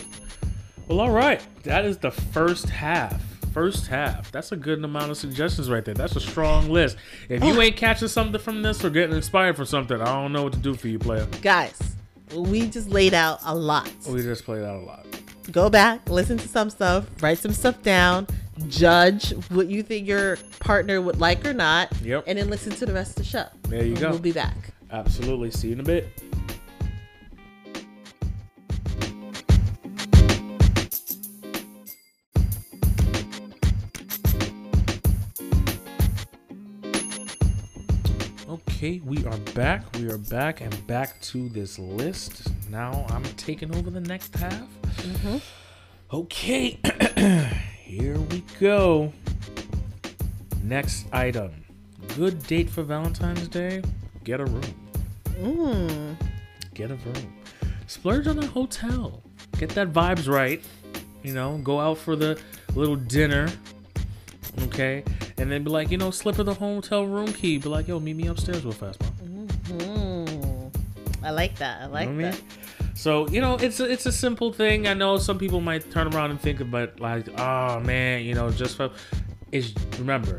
Well, all right. That is the first half. First half. That's a good amount of suggestions right there. That's a strong list. If you ain't catching something from this or getting inspired from something, I don't know what to do for you, player. Guys, we just laid out a lot. We just played out a lot. Go back, listen to some stuff, write some stuff down, judge what you think your partner would like or not, Yep. and then listen to the rest of the show. There you go. We'll be back. Absolutely. See you in a bit. Okay, we are back. We are back and back to this list. Now I'm taking over the next half. Okay, here we go. Next item. Good date for Valentine's Day? Get a room. Mm. Get a room. Splurge on a hotel. Get that vibes right. You know, go out for the little dinner. Okay? And then be like, you know, slip her the hotel room key. Be like, yo, meet me upstairs real fast, mom. Mm. I like that. I like know what I that. mean? So you know, it's a, it's a simple thing. I know some people might turn around and think about like, oh man, you know, just for. Is remember,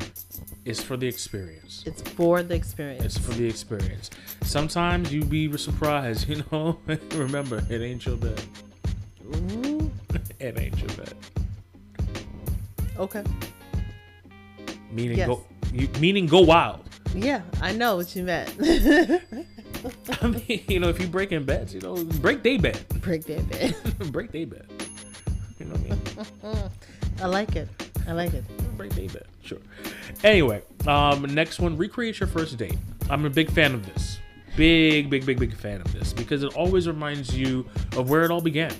it's for the experience. It's for the experience. It's for the experience. Sometimes you be surprised, you know. remember, it ain't your bed. Ooh, It ain't your bed. okay. Meaning Yes. go. You, meaning go wild. Yeah, I know what you meant. I mean, you know, if you break in beds, you know, break day bed. Break that bed. break day bed. You know what I mean? I like it. I like it. Break day bed. Sure. Anyway, um, next one, recreate your first date. I'm a big fan of this. Big, big, big, big fan of this because it always reminds you of where it all began.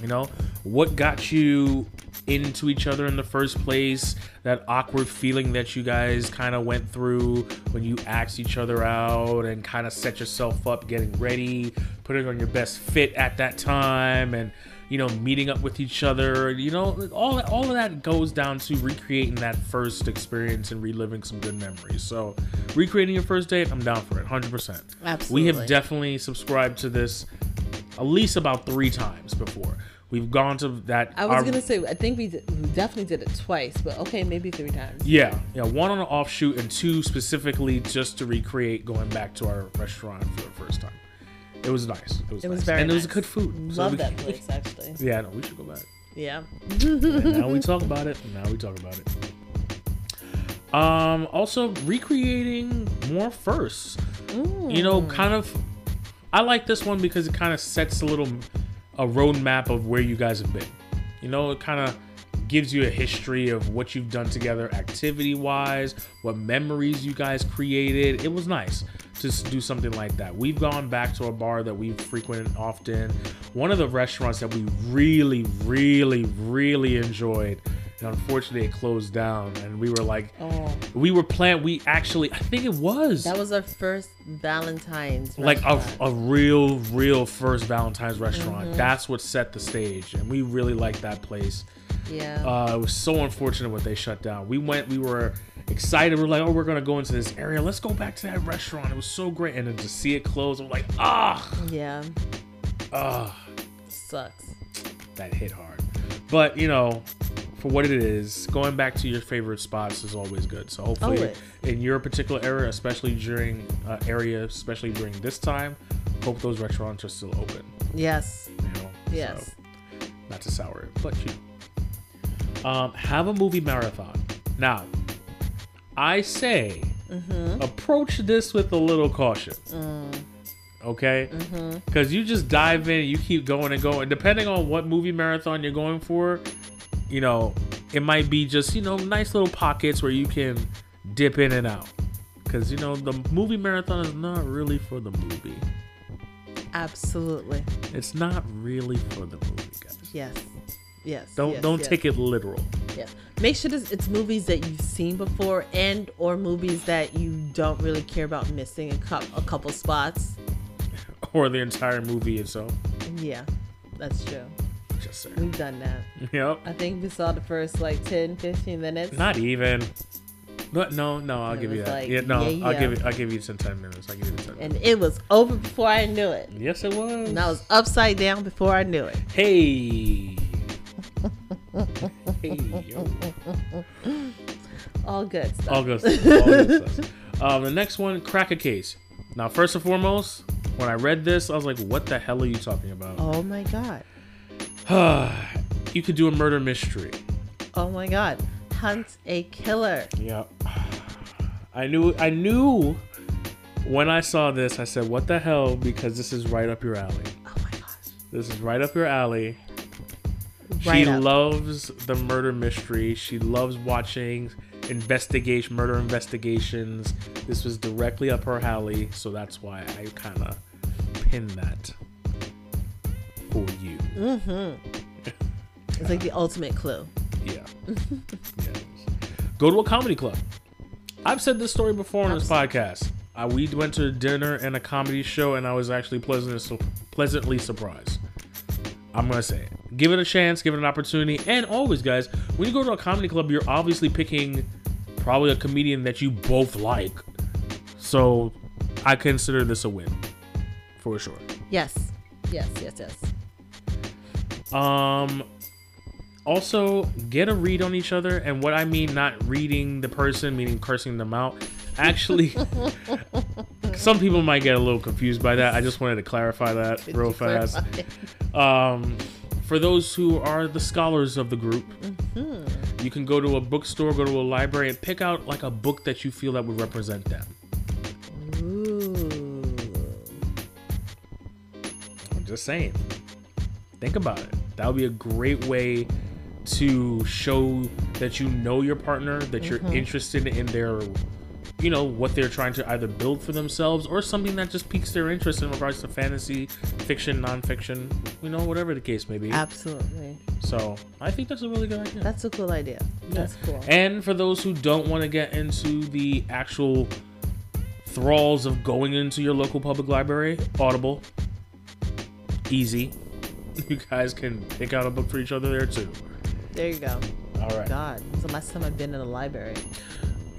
You know, what got you into each other in the first place, that awkward feeling that you guys kind of went through when you asked each other out and kind of set yourself up getting ready, putting on your best fit at that time and you know, meeting up with each other, you know, all all of that goes down to recreating that first experience and reliving some good memories. So, recreating your first date, I'm down for it, 100%. Absolutely. We have definitely subscribed to this at least about 3 times before. We've gone to that I was our- gonna say I think we, did, we definitely did it twice, but okay, maybe three times. Yeah, yeah, one on an offshoot and two specifically just to recreate going back to our restaurant for the first time. It was nice. It was, It was nice. very and it was nice. good food. So Love we- that place actually. Yeah, no, we should go back. Yeah. Now we talk about it. Now we talk about it. Um, also recreating more firsts. You know, kind of. I like this one because it kind of sets a little a roadmap of where you guys have been. You know, it kind of gives you a history of what you've done together, activity wise, what memories you guys created. It was nice to do something like that. We've gone back to a bar that we frequent often. One of the restaurants that we really, really, really enjoyed. And unfortunately, it closed down. And we were like, Oh, we were planning. We actually, I think it was that was our first Valentine's. like a, a real, real first Valentine's restaurant. Mm-hmm. That's what set the stage, and we really liked that place. yeah. Uh, it was so unfortunate what they shut down. We went, we were excited. We are like, oh, we're gonna go into this area. Let's go back to that restaurant. It was so great, and then to see it close, I'm like, ah, yeah. ah, Sucks. that hit hard. But you know, for what it is, going back to your favorite spots is always good. So hopefully, Always. in your particular area, especially during uh, area, especially during this time, hope those restaurants are still open. Yes. You know, Yes. So, not to sour it, but you. Um, have a movie marathon. Now, I say Mm-hmm. approach this with a little caution. Mm. Okay? Mm-hmm. Because you just dive in, you keep going and going. Depending on what movie marathon you're going for, you know, it might be just, you know, nice little pockets where you can dip in and out. Because, you know, the movie marathon is not really for the movie. Absolutely. It's not really for the movie, guys. Yes. Yes. Don't yes, don't yes, take it literal. Yes. Make sure this, it's movies that you've seen before and or movies that you don't really care about missing a, cou- a couple spots. Or the entire movie itself. Yeah. That's true. Just. We've done that. Yep. I think we saw the first like 10, 15 minutes. Not even. No, no, no. I'll It give you that. like, yeah, no. yeah, I'll give it. I'll give you some ten minutes. I'll give you the ten. and minutes. it was over before I knew it. Yes, it was. And I was upside down before I knew it. Hey. hey. Yo. All good stuff. All good. Stuff. All good stuff. Um, the next one, crack a case. Now, first and foremost, when I read this, I was like, "What the hell are you talking about?" Oh my god. you could do a murder mystery. Oh my god. Hunt a killer. Yeah. I knew I knew when I saw this, I said, What the hell? Because this is right up your alley. Oh my gosh. This is right up your alley. Right she up. loves the murder mystery. She loves watching investigation murder investigations. This was directly up her alley, so that's why I kind of pinned that for you. It's like the ultimate clue. Yeah. Go to a comedy club. I've said this story before on this podcast. Uh, we went to dinner and a comedy show, and I was actually pleasantly, pleasantly surprised. I'm gonna say it. Give it a chance, give it an opportunity, and always, guys, when you go to a comedy club, you're obviously picking probably a comedian that you both like. So, I consider this a win, for sure. Yes. Yes, yes, yes. Um, also, get a read on each other. And what I mean, not reading the person, meaning cursing them out. Actually, some people might get a little confused by that. I just wanted to clarify that real fast. Um, for those who are the scholars of the group, Mm-hmm. you can go to a bookstore, go to a library, and pick out like a book that you feel that would represent them. Ooh. I'm just saying. Think about it. That would be a great way to show that you know your partner, that you're mm-hmm. interested in their, you know, what they're trying to either build for themselves or something that just piques their interest in regards to fantasy, fiction, nonfiction, you know, whatever the case may be. Absolutely. So I think that's a really good idea. That's a cool idea. That's cool. And for those who don't want to get into the actual thralls of going into your local public library, Audible, easy. You guys can pick out a book for each other there too. There you go. All right. God, when's the last time I've been in a library?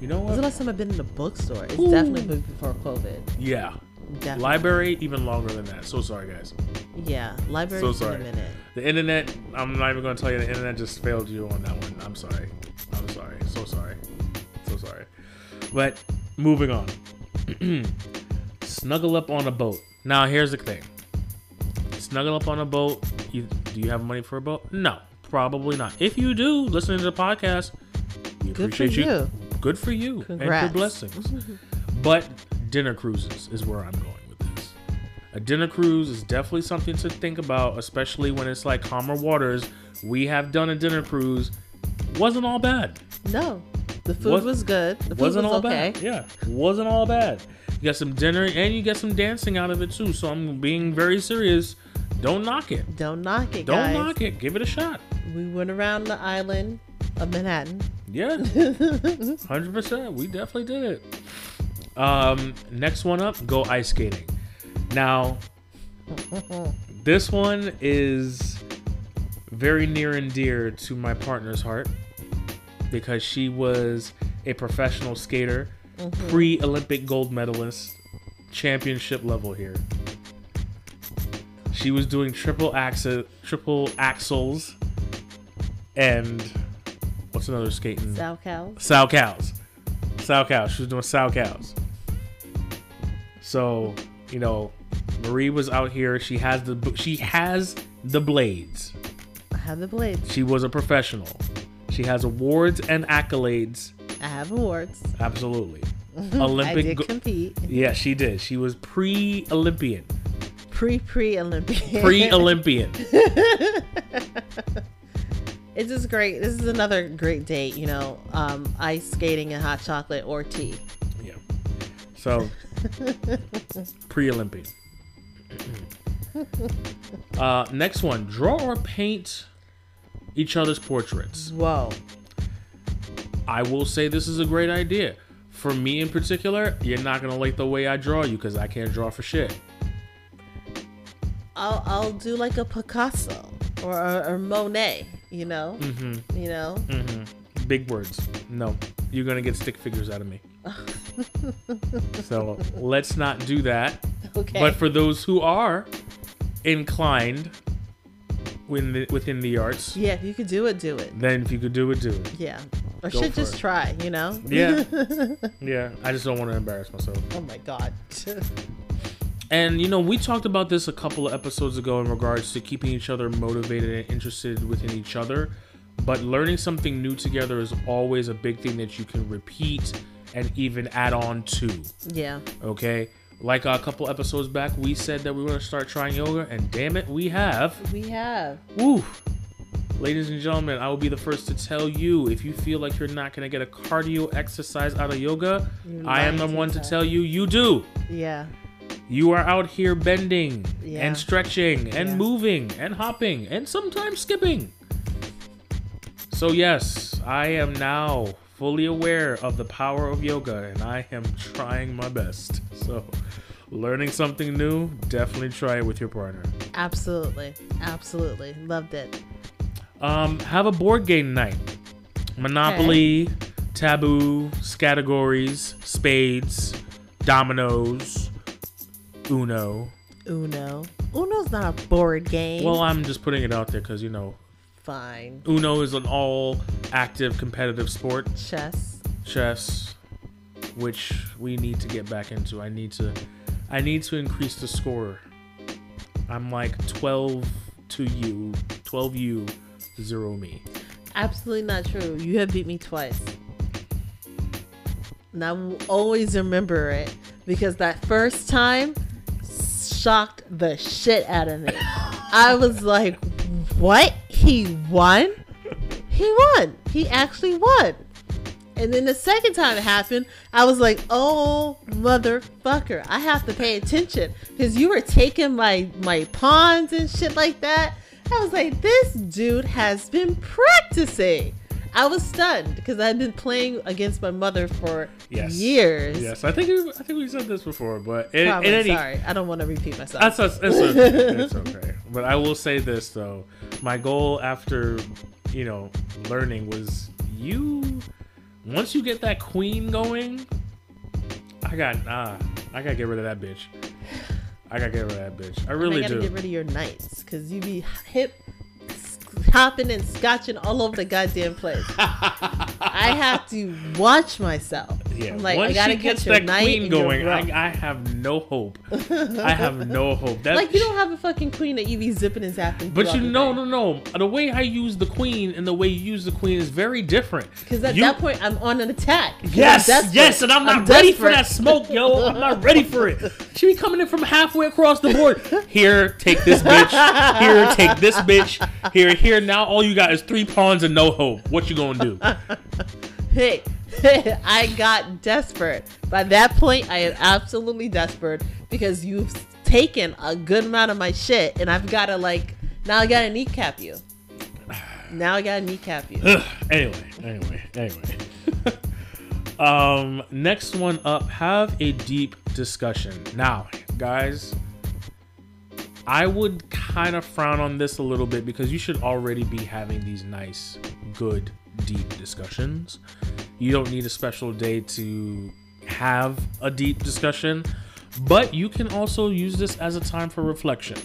You know what? It's the last time I've been in a bookstore? It's Ooh. definitely been before COVID. Yeah. Definitely. Library even longer than that. So sorry, guys. Yeah, library. So sorry. a minute. The internet. I'm not even going to tell you. The internet just failed you on that one. I'm sorry. I'm sorry. So sorry. So sorry. But moving on. Snuggle up on a boat. Now here's the thing. Snuggle up on a boat. You, do you have money for a boat? No, probably not. If you do, listening to the podcast, we Good for appreciate you. Good for you. And Congrats. for blessings. Mm-hmm. but dinner cruises is where I'm going with this. A dinner cruise is definitely something to think about, especially when it's like calmer waters. We have done a dinner cruise. Wasn't all bad. No, the food Was- was good. The food Wasn't was all okay. bad. Yeah. Wasn't all bad. You got some dinner and you get some dancing out of it too. So I'm being very serious. Don't knock it. Don't knock it, Don't guys. knock it. Give it a shot. We went around the island of Manhattan. Yeah. 100%. We definitely did it. Um, next one up, go ice skating. Now, this one is very near and dear to my partner's heart because she was a professional skater, pre Olympic gold medalist, championship level here. She was doing triple axel, triple axels, and what's another skating? Salchows. Sow cows. Salchows. She was doing Salchows. So, you know, Marie was out here. She has the she has the blades. I have the blades. She was a professional. She has awards and accolades. I have awards. Absolutely. Olympic. I did go- compete. yeah, she did. She was pre-Olympian. Pre pre Olympic. Pre-Olympian. It's just great. This is another great date. You know, um, ice skating and hot chocolate or tea. yeah. So, pre-Olympian. uh, next one: draw or paint each other's portraits. Whoa. I will say this is a great idea. For me in particular, you're not gonna like the way I draw you because I can't draw for shit. I'll I'll do like a Picasso or or, or Monet. You know. Mm-hmm. You know. Mm-hmm. Big words. No, you're gonna get stick figures out of me. so let's not do that. Okay. But for those who are inclined within the, within the arts, yeah, if you could do it, do it. then if you could do it, do it. Yeah. Or Go should just it. try. You know. Yeah. Yeah, I just don't want to embarrass myself. oh my God. And you know, we talked about this a couple of episodes ago in regards to keeping each other motivated and interested within each other. But learning something new together is always a big thing that you can repeat and even add on to. yeah. Okay? Like a couple episodes back, we said that we were going to start trying yoga, and damn it, we have. We have. Woo! Ladies and gentlemen, I will be the first to tell you if you feel like you're not going to get a cardio exercise out of yoga, I am the one to tell you you do. Yeah. You are out here bending Yeah. and stretching and Yeah. moving and hopping and sometimes skipping. So, yes, I am now fully aware of the power of yoga and I am trying my best. So, learning something new, definitely try it with your partner. Absolutely. Absolutely. Loved it. Um, have a board game night. Monopoly, Taboo, Categories, Spades, Dominoes, Uno. Uno. Uno's not a board game. Well, I'm just putting it out there because you know fine. Uno is an all active competitive sport. Chess. Chess, which we need to get back into. I need to I need to increase the score. I'm like 12 to you, 12 you, 0 me. Absolutely not true. You have beat me twice. And I will always remember it because that first time shocked the shit out of me. I was like, what? He won? He won. He actually won. And then the second time it happened, I was like, oh motherfucker, I have to pay attention. Because you were taking my my pawns and shit like that. I was like, this dude has been practicing. I was stunned because I've been playing against my mother for Yes. years. Yes, I think we, I think we said this before, but in, in any sorry, I don't want to repeat myself. That's, that's, it's okay. it's okay. But I will say this though: my goal after, you know, learning was you. Once you get that queen going, I got nah. I gotta get rid of that bitch. I gotta get rid of that bitch. I really do. I gotta do. get rid of your knights because you be hip, hopping and scotching all over the goddamn place. I have to watch myself. yeah, I'm like, once I gotta she gets that queen going. I, I have no hope. I have no hope. That like you don't have a fucking queen that you be zipping and zapping. But you know, no, no. The way I use the queen and the way you use the queen is very different. Because at You- that point, I'm on an attack. Yes, yes, and I'm not ready for that smoke, yo. I'm not ready for it. She be coming in from halfway across the board. Here, take this bitch. Here, take this bitch. Here, here. Now all you got is three pawns and no hope. What you gonna do? Hey, I got desperate. By that point, I am absolutely desperate because you've taken a good amount of my shit, and I've got to like now. I gotta kneecap you. Now I gotta kneecap you. Anyway, anyway, anyway. um, next one up. Have a deep discussion. Now, guys, I would kind of frown on this a little bit because you should already be having these nice, good, deep discussions. You don't need a special day to have a deep discussion, but you can also use this as a time for reflection.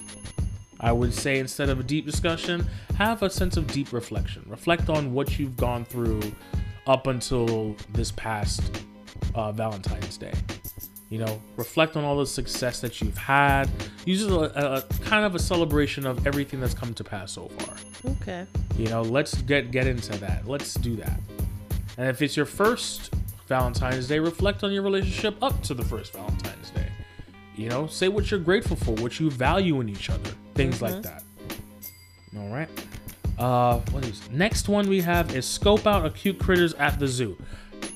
I would say instead of a deep discussion, have a sense of deep reflection. Reflect on what you've gone through up until this past uh, Valentine's Day. You know, reflect on all the success that you've had. Use it as a, a kind of a celebration of everything that's come to pass so far. Okay. You know, let's get get into that. Let's do that. And if it's your first Valentine's Day, reflect on your relationship up to the first Valentine's Day. You know, say what you're grateful for, what you value in each other, things like that. All right. Uh, what is next one we have is scope out acute critters at the zoo.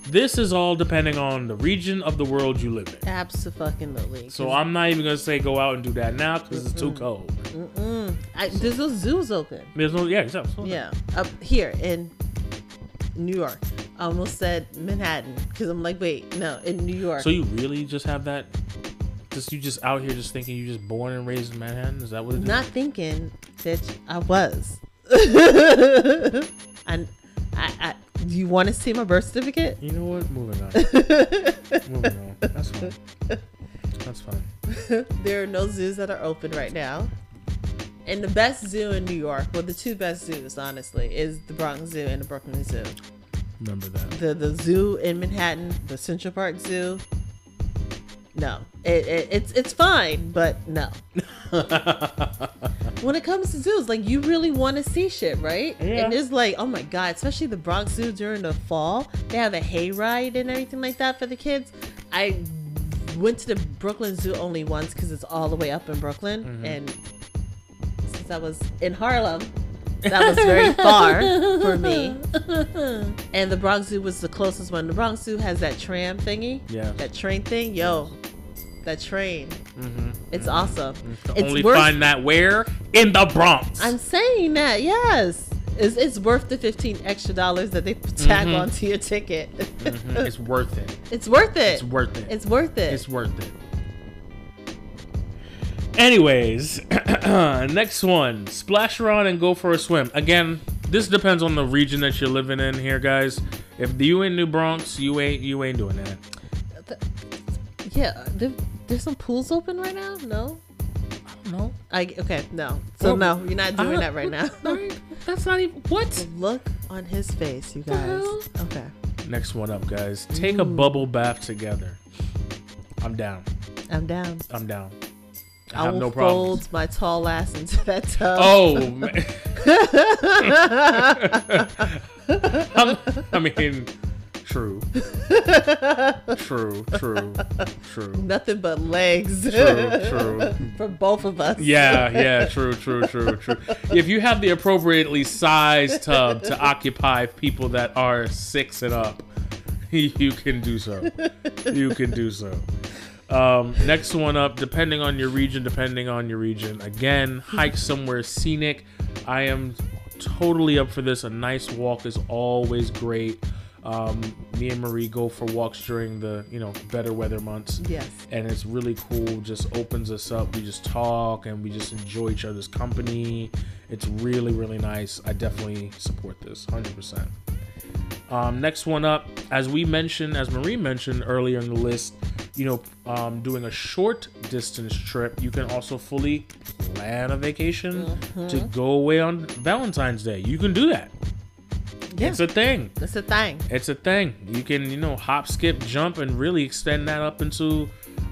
This is all depending on the region of the world you live in. Absolutely. So I'm not even gonna say go out and do that now because it's too cold. I, there's no zoos open. There's no yeah, exactly. Yeah, up here in New York. I almost said Manhattan because I'm like, wait, no, in New York. So you really just have that? Just you just out here just thinking you just born and raised in Manhattan? Is that what it is? not thinking, bitch, I was. and I, I, do you want to see my birth certificate? You know what? Moving on. Moving on. That's fine. That's fine. there are no zoos that are open right now. And the best zoo in New York, well, the two best zoos, honestly, is the Bronx Zoo and the Brooklyn Zoo. Remember that. The the zoo in Manhattan, the Central Park Zoo. No, it, it it's it's fine, but no. when it comes to zoos, like you really want to see shit, right? Yeah. And it's like, oh my god, especially the Bronx Zoo during the fall, they have a hayride and everything like that for the kids. I went to the Brooklyn Zoo only once because it's all the way up in Brooklyn, Mm-hmm. and since I was in Harlem, that was very far for me. And the Bronx Zoo was the closest one. The Bronx Zoo has that tram thingy, Yeah. that train thing. Yo, that train, Mm-hmm. it's awesome. To It's only worth- find that where in the Bronx. I'm saying that, yes. It's, it's worth the 15 extra dollars that they tag Mhm. onto your ticket. Mhm. It's worth it. it's worth it. It's worth it. It's worth it. It's worth it. Anyways, next one. Splash around and go for a swim. Again, this depends on the region that you're living in here, guys. If you in New Bronx, you ain't you ain't doing that. yeah, there's some pools open right now. No, no. I okay, no. So Well, no, you're not doing uh, that right now. All right, that's not even what. Look on his face, you guys. Okay. Next one up, guys. Take a bubble bath together. I'm down. I'm down. I'm down. I I have will no problems. fold my tall ass into that tub. Oh, man. I mean, true. True, true, true. Nothing but legs. True, true. For both of us. Yeah, yeah, true, true, true, true. If you have the appropriately sized tub to occupy people that are six and up, you can do so. You can do so. Um, next one up, depending on your region, depending on your region. Again, hike somewhere scenic. I am totally up for this. A nice walk is always great. Um, me and Marie go for walks during the you know better weather months Yes. and it's really cool. Just opens us up. We just talk and we just enjoy each other's company. It's really really nice. I definitely support this, hundred percent. Um, next one up, as we mentioned, as Marie mentioned earlier in the list, you know, um, doing a short distance trip, you can also fully plan a vacation to go away on Valentine's Day. You can do that. Yeah. It's a thing. It's a thing. It's a thing. You can, you know, hop, skip, jump, and really extend that up into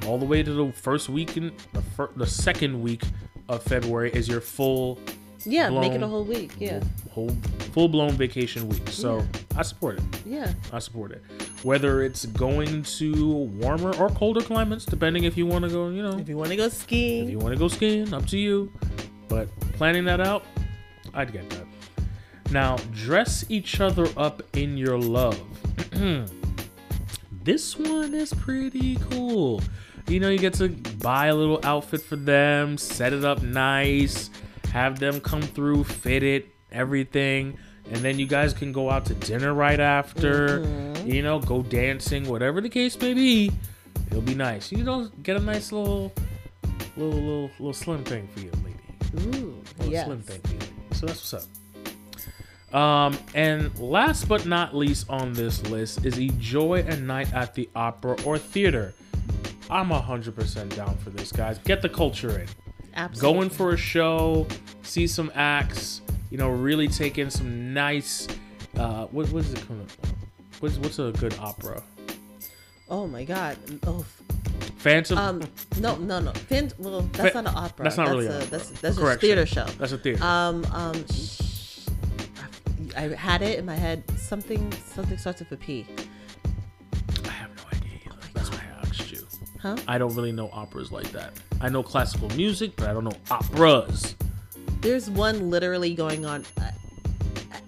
all the way to the first week in the, fir- the second week of February is your full, Yeah, make it a whole week. Yeah. whole, full blown vacation week. So I support it. Yeah. I support it. Whether it's going to warmer or colder climates, depending if you want to go, you know, If you want to go skiing. if you want to go skiing, up to you. But planning that out, I'd get that. Now, dress each other up in your love. this one is pretty cool. You know, you get to buy a little outfit for them, set it up nice, have them come through, fit it, everything. And then you guys can go out to dinner right after, mm-hmm. you know, go dancing, whatever the case may be. It'll be nice. You know, get a nice little little little little slim thing for you, lady. ooh, Little yes. slim thing for you. So that's what's up. Um, and last but not least on this list is enjoy a night at the opera or theater. I'm hundred percent down for this, guys. Get the culture in. Absolutely. Going for a show, see some acts. You know, really take in some nice. Uh, what what is it called? What's what's a good opera? Oh my God. Oh. Phantom. Um. No. No. No. Fin- well, that's Fa- not an opera. that's not really a, an opera. That's that's a theater show. That's a theater. Um. Um. Sh- I had it in my head. Something. Something starts with a P. I have no idea. Either. That's why I asked you. Huh? I don't really know operas like that. I know classical music, but I don't know operas. There's one literally going on. Uh,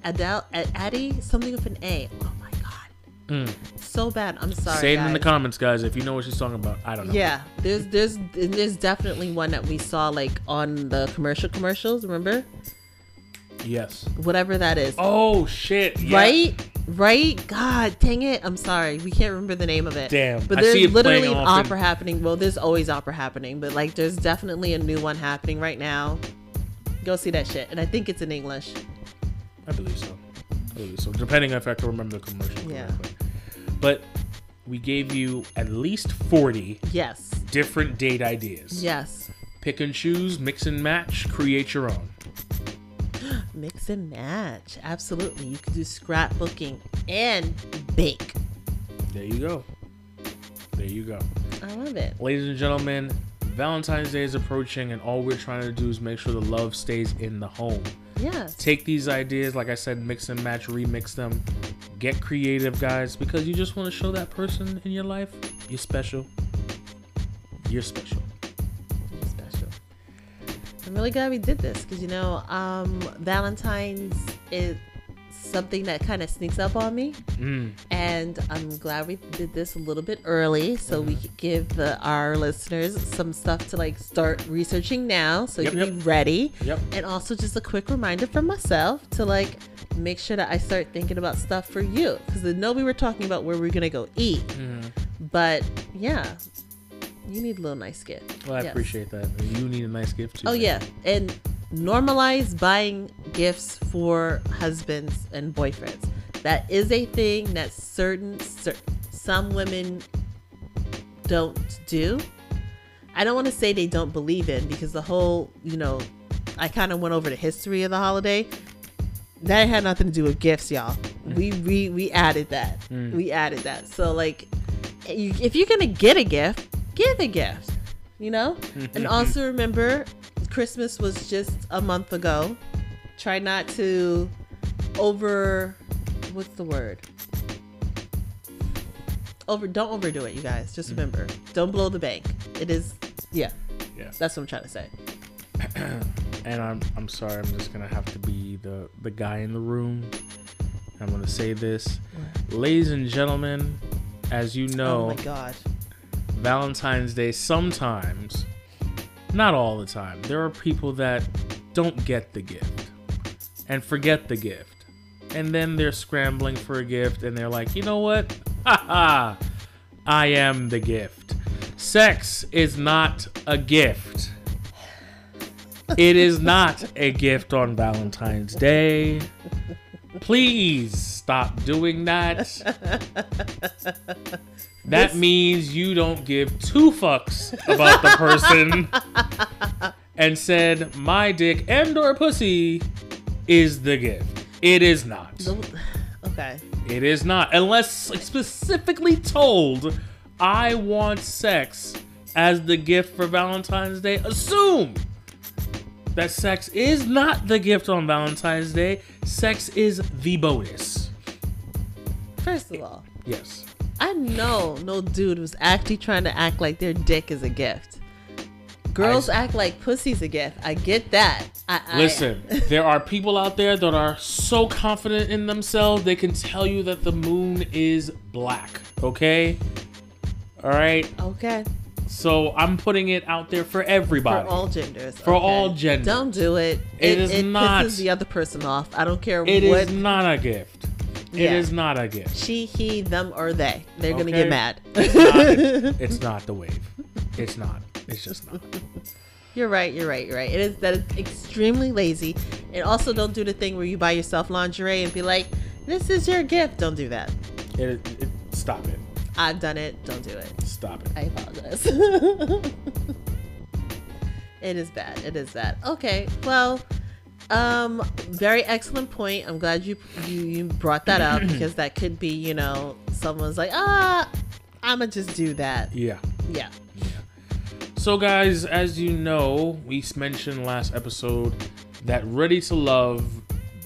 Adele, Ad- Addie, something with an A. Oh my god, Mm. so bad. I'm sorry. Say it in the comments, guys, if you know what she's talking about. I don't know. Yeah, there's there's there's definitely one that we saw like on the commercial commercials. Remember, Yes. whatever that is. Oh shit. Yeah. Right, right. God, dang it. I'm sorry. We can't remember the name of it. Damn, But I there's literally an opera happening. Well, there's always opera happening, but like there's definitely a new one happening right now. Go see that shit, and I think it's in English. I believe so. I believe so. Depending if I can remember the commercial Yeah. correctly. But we gave you at least 40 Yes. different date ideas. Yes. Pick and choose, mix and match, create your own. Mix and match. Absolutely. You can do scrapbooking and bake. There you go. There you go. I love it. Ladies and gentlemen, Valentine's Day is approaching, and all we're trying to do is make sure the love stays in the home. Yes. Take these ideas, like I said, mix and match, remix them. Get creative, guys, because you just want to show that person in your life you're special. You're special. You're special. I'm really glad we did this because you know, um, Valentine's is something that kind of sneaks up on me, Mm. and I'm glad we did this a little bit early so we could give the, our listeners some stuff to like start researching now, so Yep, you can yep. be ready. Yep. And also just a quick reminder from myself to like make sure that I start thinking about stuff for you because I know we were talking about where we're gonna go eat, Mhm. but yeah, you need a little nice gift. Well, I Yes. appreciate that. You need a nice gift too. Oh man. yeah, and normalize buying gifts for husbands and boyfriends. That is a thing that certain cer- some women don't do. I don't want to say they don't believe in because the whole, you know, I kind of went over the history of the holiday. That had nothing to do with gifts, y'all. We we we added that. Mm. We added that. So like, if you're gonna get a gift, give a gift. You know, and also remember, Christmas was just a month ago. Try not to over. What's the word? Over. Don't overdo it, you guys. Just mm-hmm. remember, don't blow the bank. It is. Yeah, Yeah. that's what I'm trying to say. and I'm I'm sorry, I'm just gonna have to be the the guy in the room. I'm gonna say this, ladies and gentlemen. As you know, Oh my god. Valentine's Day sometimes, not all the time, there are people that don't get the gift and forget the gift. And then they're scrambling for a gift and they're like, you know what? Ha ha! I am the gift. Sex is not a gift. It is not a gift on Valentine's Day. Please stop doing that. That This- means you don't give two fucks about the person and said my dick and or pussy is the gift. It is not. Okay. It is not unless specifically told I want sex as the gift for Valentine's Day. Assume that sex is not the gift on Valentine's Day. Sex is the bonus. First of all, Yes. I know no dude was actually trying to act like their dick is a gift. Girls I- act like pussy's a gift. I get that. I, I- Listen, there are people out there that are so confident in themselves they can tell you that the moon is black. Okay? All right. okay. So I'm putting it out there for everybody. For all genders. For okay. all genders. Don't do it. It is not- pisses the other person off. I don't care It is what not a gift. It Yeah. is not a gift. she, he, them, or they. They're gonna get mad. It's not, it's not the wave. It's not. It's just not. You're right. You're right. You're right. It is that is extremely lazy. And also, don't do the thing where you buy yourself lingerie and be like, "This is your gift." Don't do that. It, it, stop it. I've done it. Don't do it. Stop it. I apologize. it is bad. It is bad. Okay. Well, um, very excellent point. I'm glad you you, you brought that up because that could be, you know, someone's like, ah, I'ma just do that. Yeah. Yeah. Yeah. So, guys, as you know, we mentioned last episode that Ready to Love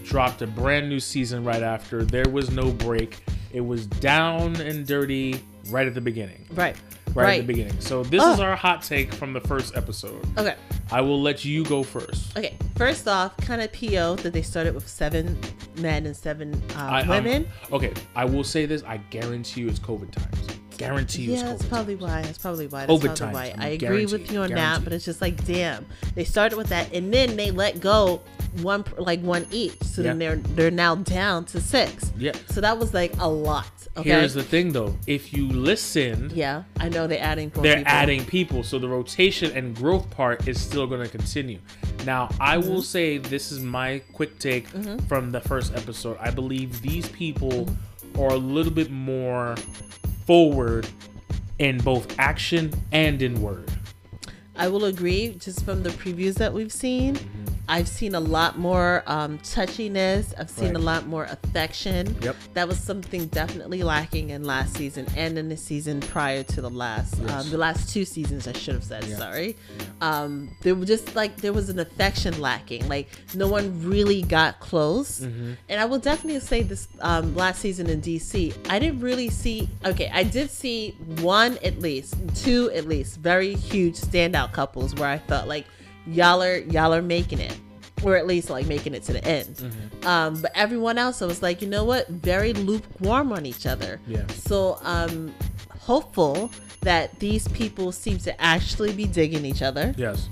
dropped a brand new season right after. There was no break. It was down and dirty right at the beginning. Right. Right, Right. at the beginning. So, this Oh. is our hot take from the first episode. Okay. I will let you go first. Okay. First off, kind of PO that they started with seven men and seven uh, I, um, women. okay, I will say this. I guarantee you it's COVID times. Guarantee you it's Yeah, that's probably times. why. That's probably why. That's COVID probably times, why. I'm I agree with you on that, but it's just like, damn, they started with that, and then they let go one like one each. So then they're they're now down to six. Yeah. So that was like a lot. Okay. Here's the thing though. If you listen, yeah, I know they're adding. They're people. adding people so the rotation and growth part is still going to continue now i Mm-hmm. will say this is my quick take from the first episode i believe these people Mm-hmm. are a little bit more forward in both action and in word I will agree. Just from the previews that we've seen, I've seen a lot more um, touchiness. I've seen Right. a lot more affection. Yep. That was something definitely lacking in last season and in the season prior to the last, Yes. um, the last two seasons. I should have said. Yeah. Sorry. Um, there was just like there was an affection lacking. Like no one really got close. Mm-hmm. And I will definitely say this um, last season in DC, I didn't really see. Okay, I did see one at least, two at least, very huge standout couples where I felt like y'all are y'all are making it, or at least like making it to the end. Mm-hmm. Um, but everyone else, I was like, you know what, very lukewarm on each other. Yeah. So um, hopeful that these people seem to actually be digging each other. yes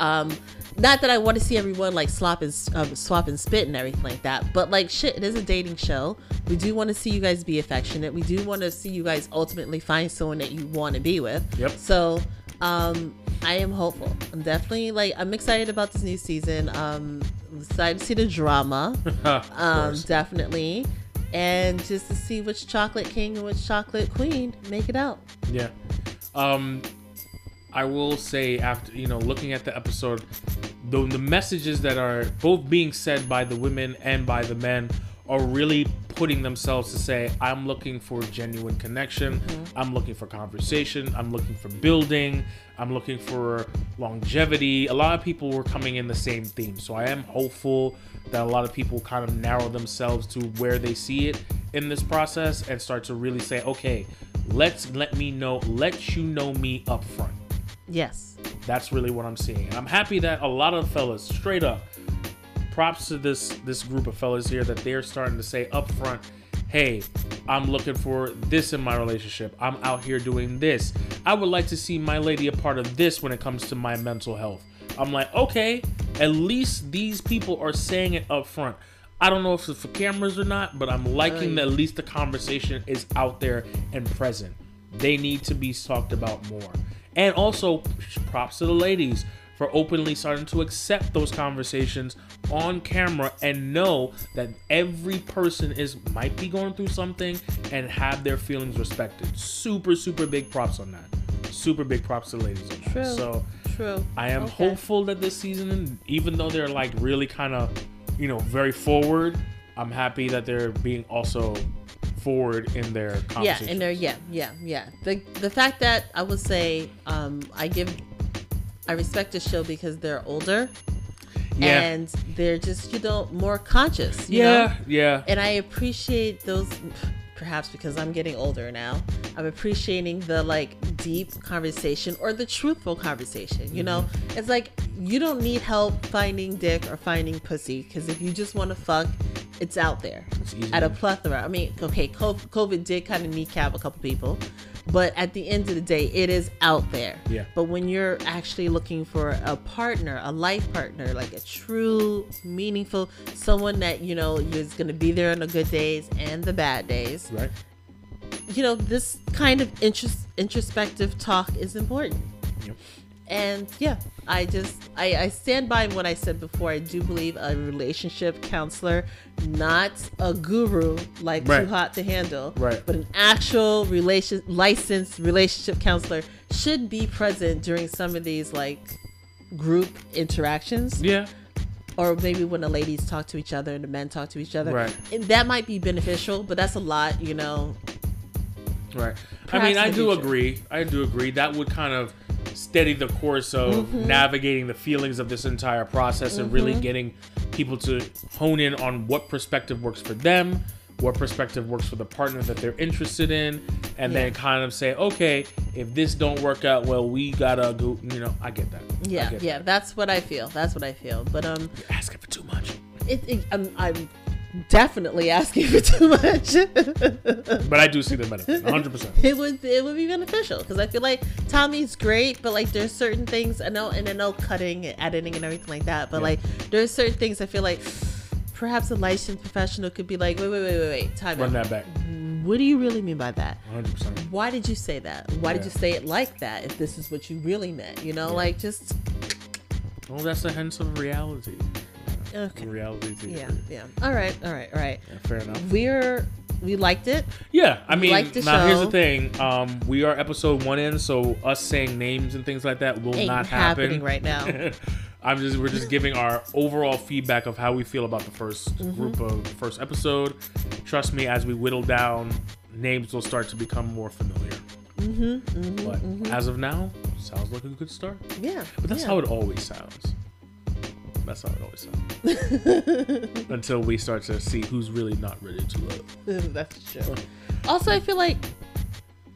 Um, not that I want to see everyone like slop and um, swap and spit and everything like that, but like shit, it is a dating show. We do want to see you guys be affectionate. We do want to see you guys ultimately find someone that you want to be with. Yep. So, um, I am hopeful. I'm definitely like I'm excited about this new season. Um, excited to see the drama. Um, definitely. And just to see which chocolate king and which chocolate queen make it out. yeah um I will say after you know looking at the episode, the the messages that are both being said by the women and by the men are really putting themselves to say, I'm looking for genuine connection. Mm-hmm. I'm looking for conversation. I'm looking for building. I'm looking for longevity. A lot of people were coming in the same theme. So I am hopeful that a lot of people kind of narrow themselves to where they see it in this process and start to really say, okay, let's let me know, let you know me up front. Yes. That's really what I'm seeing. And I'm happy that a lot of fellas, straight up, props to this this group of fellas here that they're starting to say up front, hey, I'm looking for this in my relationship. I'm out here doing this. I would like to see my lady a part of this when it comes to my mental health. I'm like, okay, at least these people are saying it up front. I don't know if it's for cameras or not, but I'm liking that at least the conversation is out there and present. They need to be talked about more. And also, props to the ladies for openly starting to accept those conversations on camera and know that every person is might be going through something and have their feelings respected. Super, super big props on that. Super big props to ladies on that. True. So True. I am Okay. hopeful that this season, even though they're like really kind of, you know, very forward, I'm happy that they're being also forward in their Yeah, and they're yeah, yeah, yeah. The the fact that I would say um I give I respect the show because they're older yeah, and they're just, you know, more conscious. You yeah, know? yeah. and I appreciate those perhaps because I'm getting older now. I'm appreciating the like deep conversation or the truthful conversation. You know, Mm-hmm. it's like you don't need help finding dick or finding pussy because if you just want to fuck, it's out there It's at a plethora. I mean, okay, COVID did kind of kneecap a couple people, but at the end of the day, it is out there. Yeah. But when you're actually looking for a partner, a life partner, like a true, meaningful, someone that you know is going to be there in the good days and the bad days, right? you know, this kind of intros- introspective talk is important. Yep. And yeah, I just I, I stand by what I said before. I do believe a relationship counselor, not a guru like Right. too hot to handle, Right. but an actual relation licensed relationship counselor should be present during some of these like group interactions Yeah, or maybe when the ladies talk to each other and the men talk to each other. Right. And that might be beneficial, but that's a lot, you know. right. I mean, I do future. agree. I do agree. That would kind of steady the course of Mm-hmm. navigating the feelings of this entire process and really Mm-hmm. getting people to hone in on what perspective works for them, what perspective works for the partner that they're interested in, and then kind of say, okay, if this don't work out well, we gotta go. You know, I get that. Yeah, get yeah, that's what I feel. That's what I feel. But um. You're asking for too much. it, it I'm, I'm definitely asking for too much. But I do see the benefit, 100. percent it would it would be beneficial because I feel like Tommy's great, but like there's certain things I know, and I know cutting, and editing, and everything like that. But Yeah. like there's certain things I feel like perhaps a licensed professional could be like, wait, wait, wait, wait, wait, time Run out. that back, What do you really mean by that? 100. percent Why did you say that? Why did you say it like that? If this is what you really meant, you know, like just Well, that's the hence of reality. Okay. Reality. theater. Yeah, yeah. All right, all right, all right. Yeah, fair enough. We're we liked it. Yeah, I mean, like the now here's the thing. Um, we are episode one in, so us saying names and things like that will Ain't not happen happening right now. I'm just we're just giving our overall feedback of how we feel about the 1st Mm-hmm. group of the first episode. Trust me, as we whittle down, names will start to become more familiar. Mm-hmm, but as of now, sounds like a good start. Yeah. But that's yeah. how it always sounds. That's how it always sounds. Until we start to see who's really not ready to love. That's true. Also, I feel like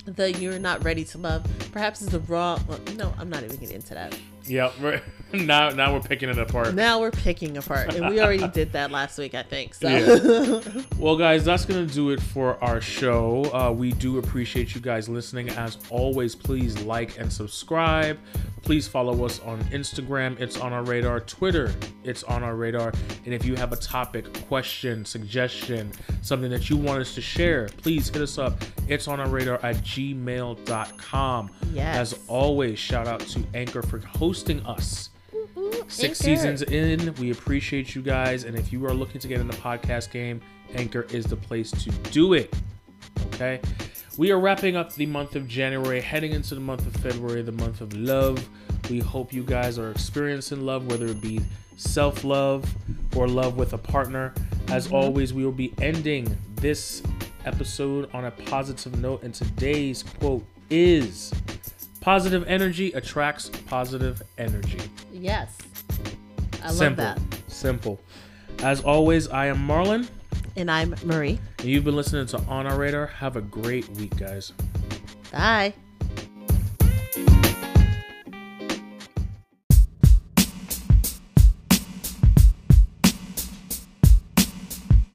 the "you're not ready to love" perhaps is the wrong. Well, no, I'm not even getting into that. Yeah, we're, now now we're picking it apart. Now we're picking apart, and we already did that last week, I think. So, Yeah. Well, guys, that's going to do it for our show. Uh, we do appreciate you guys listening. As always, please like and subscribe. Please follow us on Instagram. It's on our radar. Twitter, it's on our radar. And if you have a topic, question, suggestion, something that you want us to share, please hit us up. It's on our radar at gmail.com. Yes. As always, shout out to Anchor for hosting us six Anchor. seasons in. We appreciate you guys. And if you are looking to get in the podcast game, Anchor is the place to do it. Okay. we are wrapping up the month of January, heading into the month of February, the month of love. We hope you guys are experiencing love, whether it be self love or love with a partner. As mm-hmm. always, we will be ending this episode on a positive note, and today's quote is Positive energy attracts positive energy. Yes. I love Simple. that. Simple. As always, I am Marlon, And I'm Marie. and you've been listening to On Our Radar. Have a great week, guys. Bye.